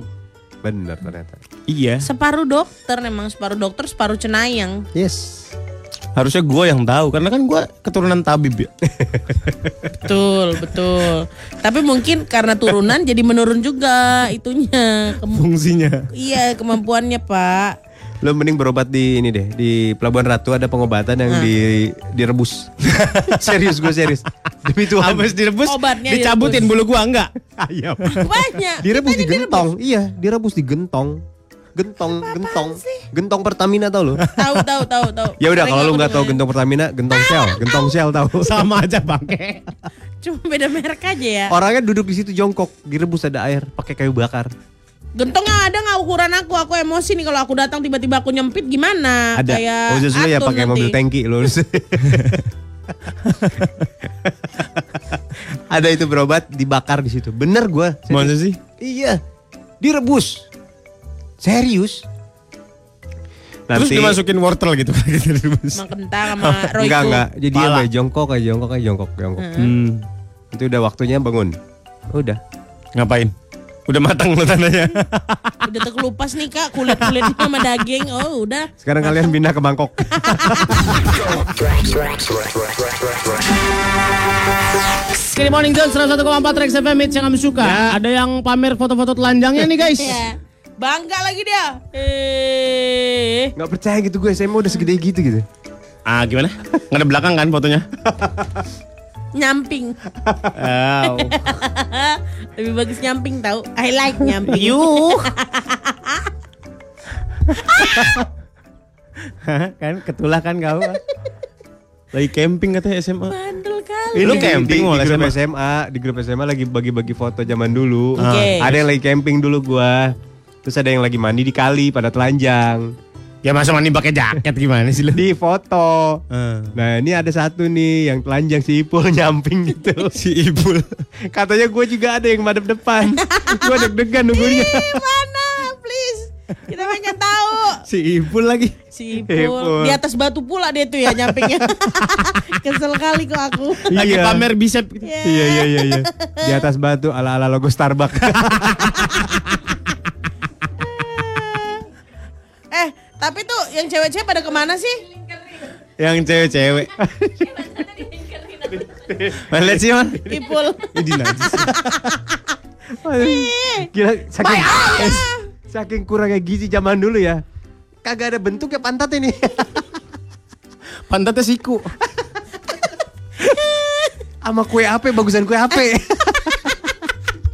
Bener ternyata. Iya. Separuh dokter memang separuh dokter separuh cenayang. Yes. Harusnya gue yang tahu karena kan gue keturunan tabib ya. Betul, betul. Tapi mungkin karena turunan jadi menurun juga itunya. Kem- Fungsinya. iya, kemampuannya, Pak. Lu mending berobat di ini deh di Pelabuhan Ratu ada pengobatan yang di direbus. serius gue serius. Demi Tuhan. Habis direbus, Obatnya dicabutin bulu gua enggak? Ayam. Banyak. Direbus di gentong. Iya, direbus di gentong. Gentong, gentong. Gentong Pertamina tau lu? Tahu, tahu, tahu, tahu. Ya udah kalau lu nggak tahu gentong Pertamina, gentong Shell, gentong Shell tahu. Sama aja bangke. Cuma beda merek aja ya. Orangnya duduk di situ jongkok, direbus ada air, pakai kayu bakar. Gentongnya ada nggak ukuran aku? Aku emosi nih kalau aku datang tiba-tiba aku nyempit gimana? Ada. Kayak Khusus lu ya pakai mobil tangki lu. ada itu berobat dibakar di situ. Bener gua. Masa sih? Iya. Direbus. Serius. Terus dimasukin wortel gitu. Sama kentang sama Royco. Enggak enggak. Jadi kayak jongkok kayak jongkok kayak jongkok jongkok. Hmm. Itu udah waktunya bangun. Udah. Ngapain? Udah matang lo tandanya. Udah terkelupas nih kak kulit-kulitnya sama daging. Oh udah. Sekarang kalian pindah ke Bangkok. Good morning John, 101,4 Rex FM yang kami suka. Ada yang pamer foto-foto telanjangnya nih guys. Ya. Bangga lagi dia. Eh. Nggak percaya gitu gue, saya mau udah segede gitu gitu. Ah gimana? Nggak ada belakang kan fotonya? Nyamping. Oh. Lebih bagus nyamping tahu. I like nyamping. Yuh. kan ketulah kan kau. Lagi camping katanya SMA. Bandel kali. Lu Di- camping di, mau di grup SMA? SMA, di grup SMA lagi bagi-bagi foto zaman dulu. Oke. Ada yang lagi camping dulu gua. Terus ada yang lagi mandi di kali pada telanjang. Ya masa mandi pakai jaket gimana sih lu? Di foto. Eh. Nah ini ada satu nih yang telanjang si Ipul nyamping gitu. si Ibul. Katanya gue juga ada yang madep depan. gue deg-degan nunggunya. Mana? Please. Kita pengen tahu. Si Ibul lagi. Si Ipul. Ipul. Di atas batu pula dia tuh ya nyampingnya. Kesel kali kok aku. Lagi Iya. pamer bicep. Iya iya iya iya. Di atas batu ala-ala logo Starbucks. Tapi tuh yang cewek-cewek pada ke mana sih? Yang cewek-cewek. Mana sih, Man? Ipul. Ini najis. Gila saking saking kurangnya gizi zaman dulu ya. Kagak ada bentuknya pantat ini. Pantatnya siku. Sama kue ape bagusan kue ape.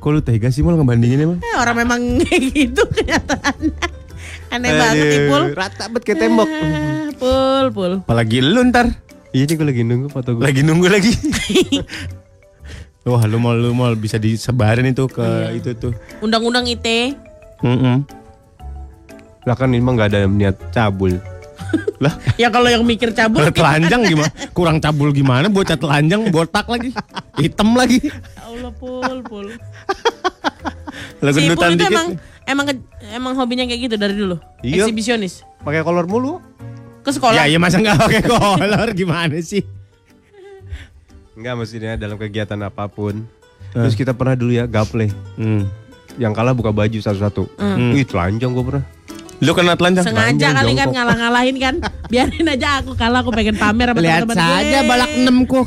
Kok lu tega sih mal ngebandingin emang? Eh, orang memang kayak gitu kenyataannya. Aneh banget Ipul. Rata bet kayak tembok. Ah, Pul, pul. Apalagi lu ntar. Iya nih gue lagi nunggu foto gue. Lagi nunggu lagi. Wah lu mau lu mau bisa disebarin itu ke itu tuh. Undang-undang ITE. Mm-mm. Lah kan ini mah nggak ada niat cabul. Lah, Ya kalau yang mikir cabul telanjang gimana? Kurang cabul gimana? Bocah telanjang botak lagi. Hitam lagi. Ya Allah pul pul. Lah Si gendutan itu dikit. emang emang emang hobinya kayak gitu dari dulu. Iya. Eksibisionis. Pakai kolor mulu. Ke sekolah. Ya, ya masa nggak pakai kolor gimana sih? Enggak maksudnya dalam kegiatan apa pun. Terus kita pernah dulu ya gaple. Hmm. Yang kalah buka baju satu-satu. Ih telanjang gue pernah. Lu kena telanjang? Sengaja kali kan ngalah-ngalahin kan. Biarin aja aku kalah aku pengen pamer sama Lihat teman-teman gue. saja balak enam ku.